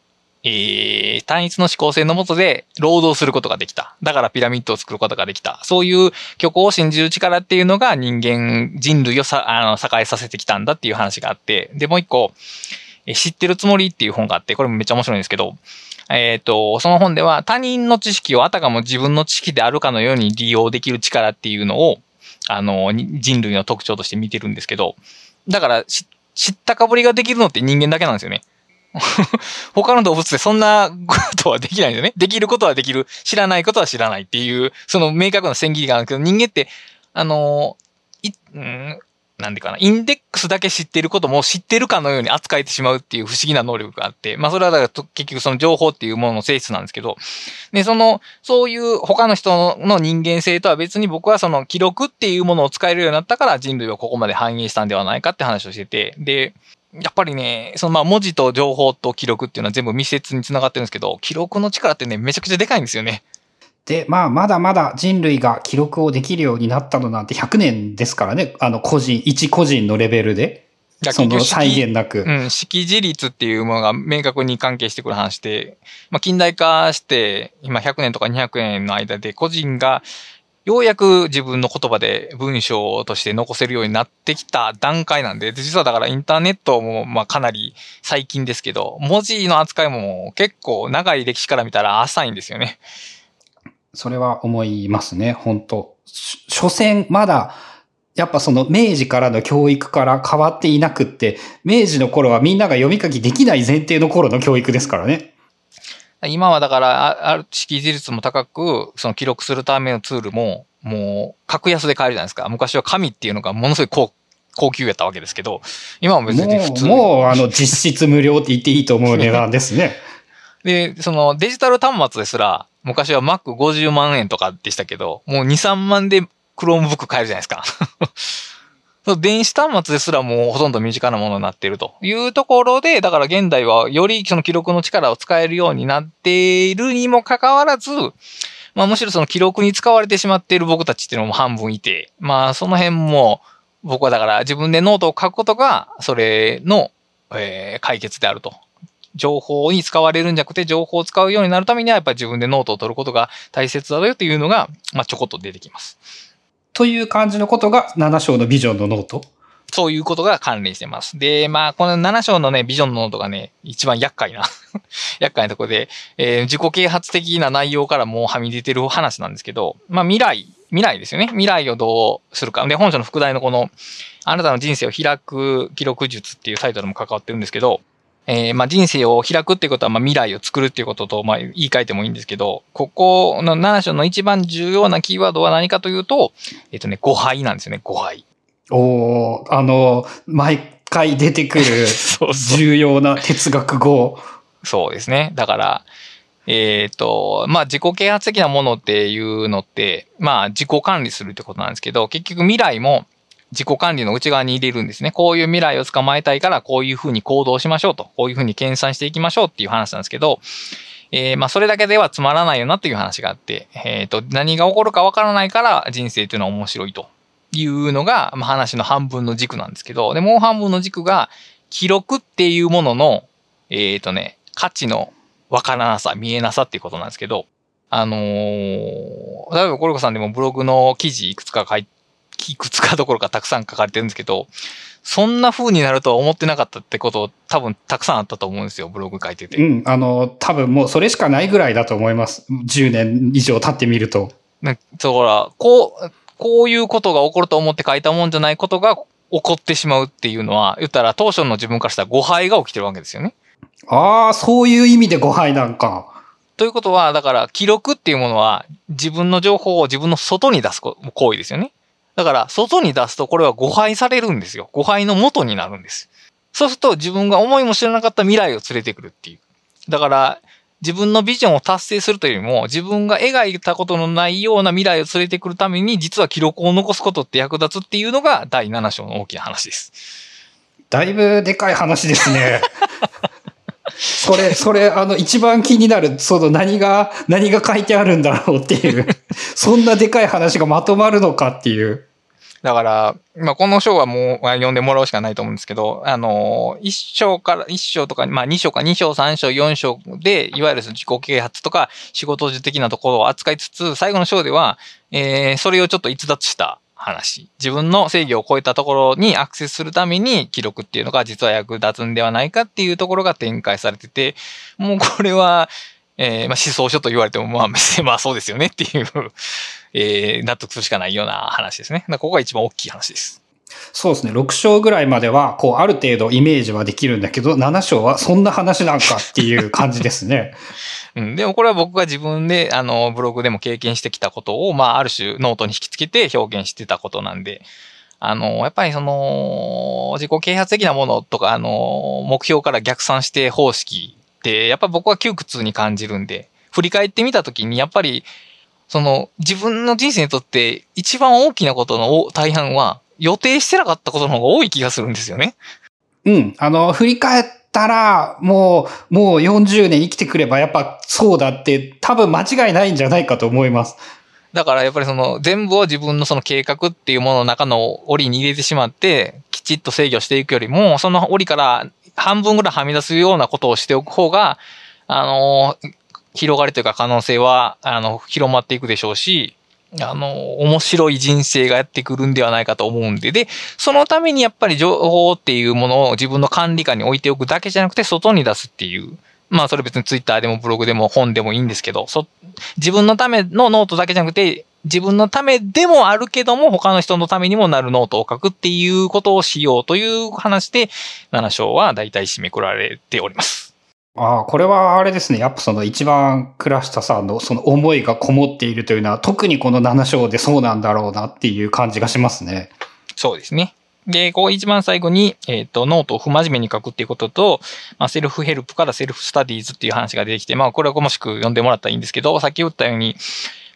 えー、単一の思考性のもとで労働することができた。だからピラミッドを作ることができた。そういう虚構を信じる力っていうのが人間、人類をさあの栄えさせてきたんだっていう話があって、で、もう一個、知ってるつもりっていう本があって、これもめっちゃ面白いんですけど、えっ、ー、と、その本では他人の知識をあたかも自分の知識であるかのように利用できる力っていうのを、あの、人類の特徴として見てるんですけど、だから知ったかぶりができるのって人間だけなんですよね。(laughs) 他の動物でそんなことはできないんですよね。できることはできる。知らないことは知らないっていう、その明確な線切りがあるけど、人間って、あの、い、うん、なんでかな、インデックスだけ知ってることも知ってるかのように扱えてしまうっていう不思議な能力があって、まあそれはだから結局その情報っていうものの性質なんですけど、で、その、そういう他の人の人間性とは別に僕はその記録っていうものを使えるようになったから人類はここまで反映したんではないかって話をしてて、で、やっぱりね、そのまあ文字と情報と記録っていうのは全部密接に繋がってるんですけど、記録の力ってね、めちゃくちゃでかいんですよね。
で、まあ、まだまだ人類が記録をできるようになったのなんて100年ですからね。あの、個人、一個人のレベルで。その再現なく。
うん、識字率っていうものが明確に関係してくる話で、まあ、近代化して、今100年とか200年の間で個人がようやく自分の言葉で文章として残せるようになってきた段階なんで、実はだからインターネットもまあかなり最近ですけど、文字の扱いも結構長い歴史から見たら浅いんですよね。
それは思いますね、本当所詮まだやっぱその明治からの教育から変わっていなくって、明治の頃はみんなが読み書きできない前提の頃の教育ですからね。
今はだから、ある識字率も高く、その記録するためのツールも、もう、格安で買えるじゃないですか。昔は紙っていうのがものすごい高高級やったわけですけど、今は別に普通
もう、もうあの実質無料って言っていいと思う値段ですね。(laughs)
で、そのデジタル端末ですら、昔は Mac50 万円とかでしたけど、もう2、3万で Chromebook 買えるじゃないですか。電子端末ですらもうほとんど身近なものになっているというところで、だから現代はよりその記録の力を使えるようになっているにもかかわらず、まあむしろその記録に使われてしまっている僕たちっていうのも半分いて、まあその辺も僕はだから自分でノートを書くことがそれの、えー、解決であると。情報に使われるんじゃなくて情報を使うようになるためにはやっぱり自分でノートを取ることが大切だよというのが、まあちょこっと出てきます。
という感じのことが7章のビジョンのノート
そういうことが関連してます。で、まあ、この7章のね、ビジョンのノートがね、一番厄介な (laughs) 厄介なところで、えー、自己啓発的な内容からもうはみ出てる話なんですけど、まあ、未来、未来ですよね。未来をどうするか。で、本書の副題のこの、あなたの人生を開く記録術っていうタイトルも関わってるんですけど、えー、まあ人生を開くっていうことは、まあ未来を作るっていうことと、まあ言い換えてもいいんですけど、ここの7章の一番重要なキーワードは何かというと、えっ、ー、とね、誤配なんですよね、誤配。
おあの、毎回出てくる (laughs) 重要な哲学語。
そうですね。だから、えっ、ー、と、まあ自己啓発的なものっていうのって、まあ自己管理するってことなんですけど、結局未来も自己管理の内側に入れるんですね。こういう未来を捕まえたいから、こういうふうに行動しましょうと。こういうふうに計算していきましょうっていう話なんですけど、えー、まあ、それだけではつまらないよなっていう話があって、えっ、ー、と、何が起こるかわからないから人生っていうのは面白いというのが、まあ、話の半分の軸なんですけど、で、もう半分の軸が、記録っていうものの、えっ、ー、とね、価値のわからなさ、見えなさっていうことなんですけど、あのー、例えばコルコさんでもブログの記事いくつか書いいくつかどころかたくさん書かれてるんですけど、そんな風になるとは思ってなかったってこと多分たくさんあったと思うんですよ、ブログ書いてて。
うん、あの、多分もうそれしかないぐらいだと思います。10年以上経ってみると。
ね、だから、こう、こういうことが起こると思って書いたもんじゃないことが起こってしまうっていうのは、言ったら当初の自分からしたら誤配が起きてるわけですよね。
ああ、そういう意味で誤配なんか。
ということは、だから記録っていうものは自分の情報を自分の外に出す行為ですよね。だから、外に出すとこれは誤配されるんですよ。誤配の元になるんです。そうすると自分が思いも知らなかった未来を連れてくるっていう。だから、自分のビジョンを達成するというよりも、自分が描いたことのないような未来を連れてくるために、実は記録を残すことって役立つっていうのが第7章の大きな話です。
だいぶでかい話ですね。それ、それ、あの、一番気になる、その何が、何が書いてあるんだろうっていう、(laughs) そんなでかい話がまとまるのかっていう。
だから、まあ、この章はもう読んでもらうしかないと思うんですけど、あの、一章から、一章とか、まあ、二章か二章、三章、四章で、いわゆる自己啓発とか仕事術的なところを扱いつつ、最後の章では、えー、それをちょっと逸脱した話。自分の制御を超えたところにアクセスするために記録っていうのが実は役立つんではないかっていうところが展開されてて、もうこれは、えー、まあ思想書と言われても、まあ、(laughs) まあそうですよねっていうえー、納得するしかないような話ですね。ここが一番大きい話です。
そうですね。6章ぐらいまでは、こう、ある程度イメージはできるんだけど、7章はそんな話なんかっていう感じですね。(laughs)
うん。でもこれは僕が自分で、あの、ブログでも経験してきたことを、まあ、ある種ノートに引き付けて表現してたことなんで、あの、やっぱりその、自己啓発的なものとか、あの、目標から逆算して方式って、やっぱ僕は窮屈に感じるんで、振り返ってみたときに、やっぱり、その、自分の人生にとって一番大きなことの大半は、予定してなかったことの方が多い気がするんですよね。
うん。あの、振り返ったら、もう、もう40年生きてくれば、やっぱそうだって、多分間違いないんじゃないかと思います。
だからやっぱりその全部を自分のその計画っていうものの中の檻に入れてしまって、きっちっと制御していくよりも、その檻から半分ぐらいはみ出すようなことをしておく方が、あの、広がりというか可能性は、あの、広まっていくでしょうし、あの、面白い人生がやってくるんではないかと思うんで、で、そのためにやっぱり情報っていうものを自分の管理下に置いておくだけじゃなくて、外に出すっていう。まあ、それ別にツイッターでもブログでも本でもいいんですけど、そ、自分のためのノートだけじゃなくて、自分のためでもあるけども、他の人のためにもなるノートを書くっていうことをしようという話で、7章は大体締めくられております。
ああ、これはあれですね。やっぱその一番倉下さんのその思いがこもっているというのは、特にこの7章でそうなんだろうなっていう感じがしますね。
そうですね。で、こう一番最後に、えっ、ー、と、ノートを不真面目に書くっていうことと、まあ、セルフヘルプから self-studies っていう話が出てきて、まあ、これは詳しく読んでもらったらいいんですけど、さっき言ったように、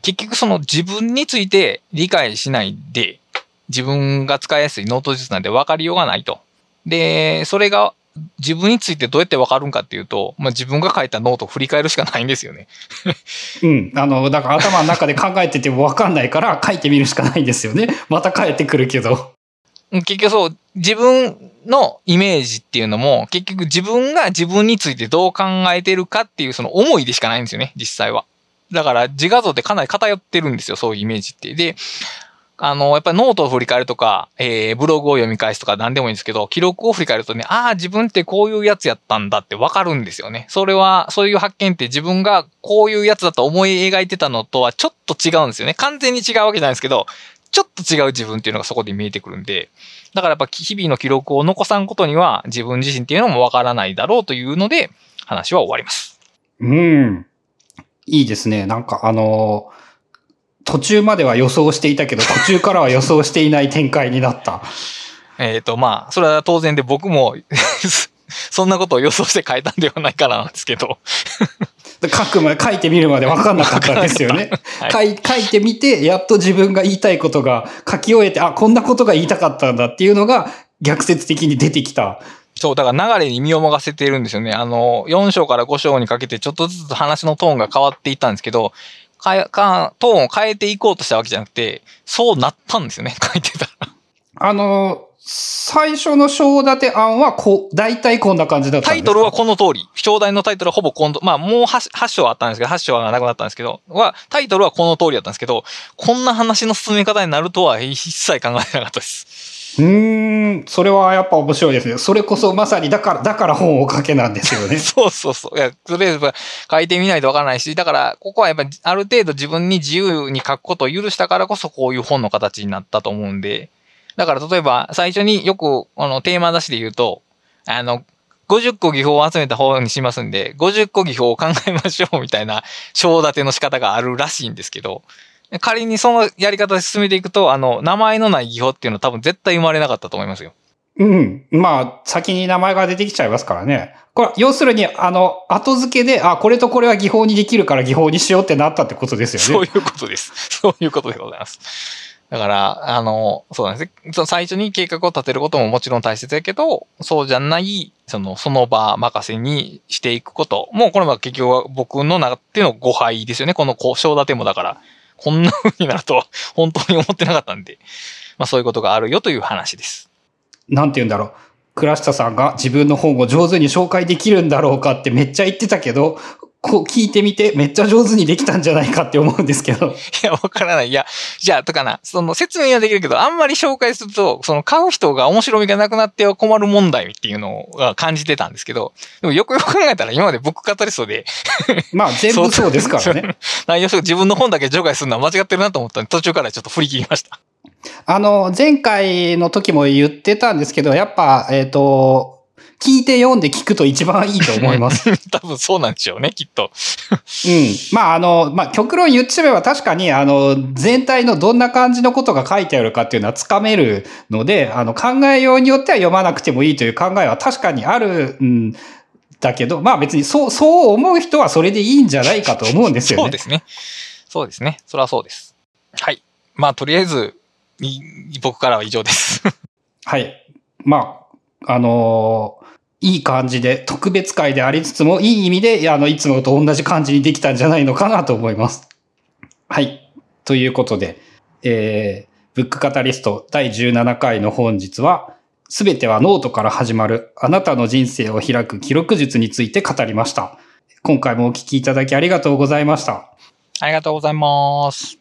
結局その自分について理解しないで、自分が使いやすいノート術なんで分かりようがないと。で、それが自分についてどうやってわかるんかっていうと、まあ、自分が書いたノートを振り返るしかないんですよね。(laughs)
うん。あの、だから頭の中で考えててもわかんないから (laughs) 書いてみるしかないんですよね。また帰ってくるけど。
結局そう、自分のイメージっていうのも、結局自分が自分についてどう考えてるかっていうその思いでしかないんですよね、実際は。だから自画像ってかなり偏ってるんですよ、そういうイメージって。で、あの、やっぱりノートを振り返るとか、えー、ブログを読み返すとか何でもいいんですけど、記録を振り返るとね、ああ、自分ってこういうやつやったんだってわかるんですよね。それは、そういう発見って自分がこういうやつだと思い描いてたのとはちょっと違うんですよね。完全に違うわけじゃないですけど、ちょっと違う自分っていうのがそこで見えてくるんで、だからやっぱ日々の記録を残さんことには自分自身っていうのもわからないだろうというので、話は終わります。
うん。いいですね。なんかあのー途中までは予想していたけど、途中からは予想していない展開になった。
えっと、まあ、それは当然で僕も (laughs) そんなことを予想して書いたんではないかなんですけど
書くまで、書いてみるまで分かんなかったんですよね。(laughs) はい、書いてみて、やっと自分が言いたいことが書き終えて、あ、こんなことが言いたかったんだっていうのが逆説的に出てきた。
そう、だから流れに身を任せてるんですよね。あの、4章から5章にかけてちょっとずつ話のトーンが変わっていったんですけど、かかトーンを変えていこうとしたわけじゃなくて、そうなったんですよね、(laughs) 書いてたら。
あの、最初の章立て案は、こう、大体こんな感じだった
タイトルはこの通り。章題のタイトルはほぼ今度、まあもう 8, 8章あったんですけど、8章はなくなったんですけど、は、タイトルはこの通りだったんですけど、こんな話の進め方になるとは一切考えてなかったです。
うん、それはやっぱ面白いですね。それこそまさにだから、だから本を書けなんですよね。(laughs)
そうそうそう。いや、とりあえず書いてみないとわからないし、だから、ここはやっぱりある程度自分に自由に書くことを許したからこそこういう本の形になったと思うんで、だから例えば最初によくあのテーマ出しで言うと、あの、50個技法を集めた本にしますんで、50個技法を考えましょうみたいな章立ての仕方があるらしいんですけど、仮にそのやり方で進めていくと、あの、名前のない技法っていうのは多分絶対生まれなかったと思いますよ。
うん。まあ、先に名前が出てきちゃいますからね。これ、要するに、あの、後付けで、あ、これとこれは技法にできるから技法にしようってなったってことですよ
ね。そういうことです。そういうことでございます。だから、あの、そうなんですね。最初に計画を立てることももちろん大切だけど、そうじゃない、その、その場任せにしていくこと。もうこれは結局は僕の中での誤配ですよね。この交渉立てもだから。こんな風になるとは本当に思ってなかったんで、まあそういうことがあるよという話です。
なんて言うんだろう。倉下さんが自分の本を上手に紹介できるんだろうかってめっちゃ言ってたけど、こう聞いてみてめっちゃ上手にできたんじゃないかって思うんですけど。(laughs) い
や、わからない。いや、じゃあ、とかな、その説明はできるけど、あんまり紹介すると、その買う人が面白みがなくなっては困る問題っていうのを感じてたんですけど、でもよくよく考えたら今まで僕語りそうで (laughs)
まあ全部そうですからね。
内容自分の本だけ除外するのは間違ってるなと思ったんで、途中からちょっと振り切りました。
あの、前回の時も言ってたんですけど、やっぱ、えっ、ー、と、聞いて読んで聞くと一番いいと思います。(laughs)
多分そうなんでしょうね、きっと。
うん。まあ、あの、まあ、極論言ってしまえば確かに、あの、全体のどんな感じのことが書いてあるかっていうのはつかめるので、あの、考えようによっては読まなくてもいいという考えは確かにある、うんだけど、まあ別にそう、そう思う人はそれでいいんじゃないかと思うんですよね。
そうですね。そうですね。それはそうです。はい。まあとりあえず、僕からは以上です。
はい。まあ、あのーいい感じで、特別会でありつつも、いい意味で、あの、いつもと同じ感じにできたんじゃないのかなと思います。はい。ということで、えー、ブックカタリスト第17回の本日は、すべてはノートから始まる、あなたの人生を開く記録術について語りました。今回もお聞きいただきありがとうございました。
ありがとうございます。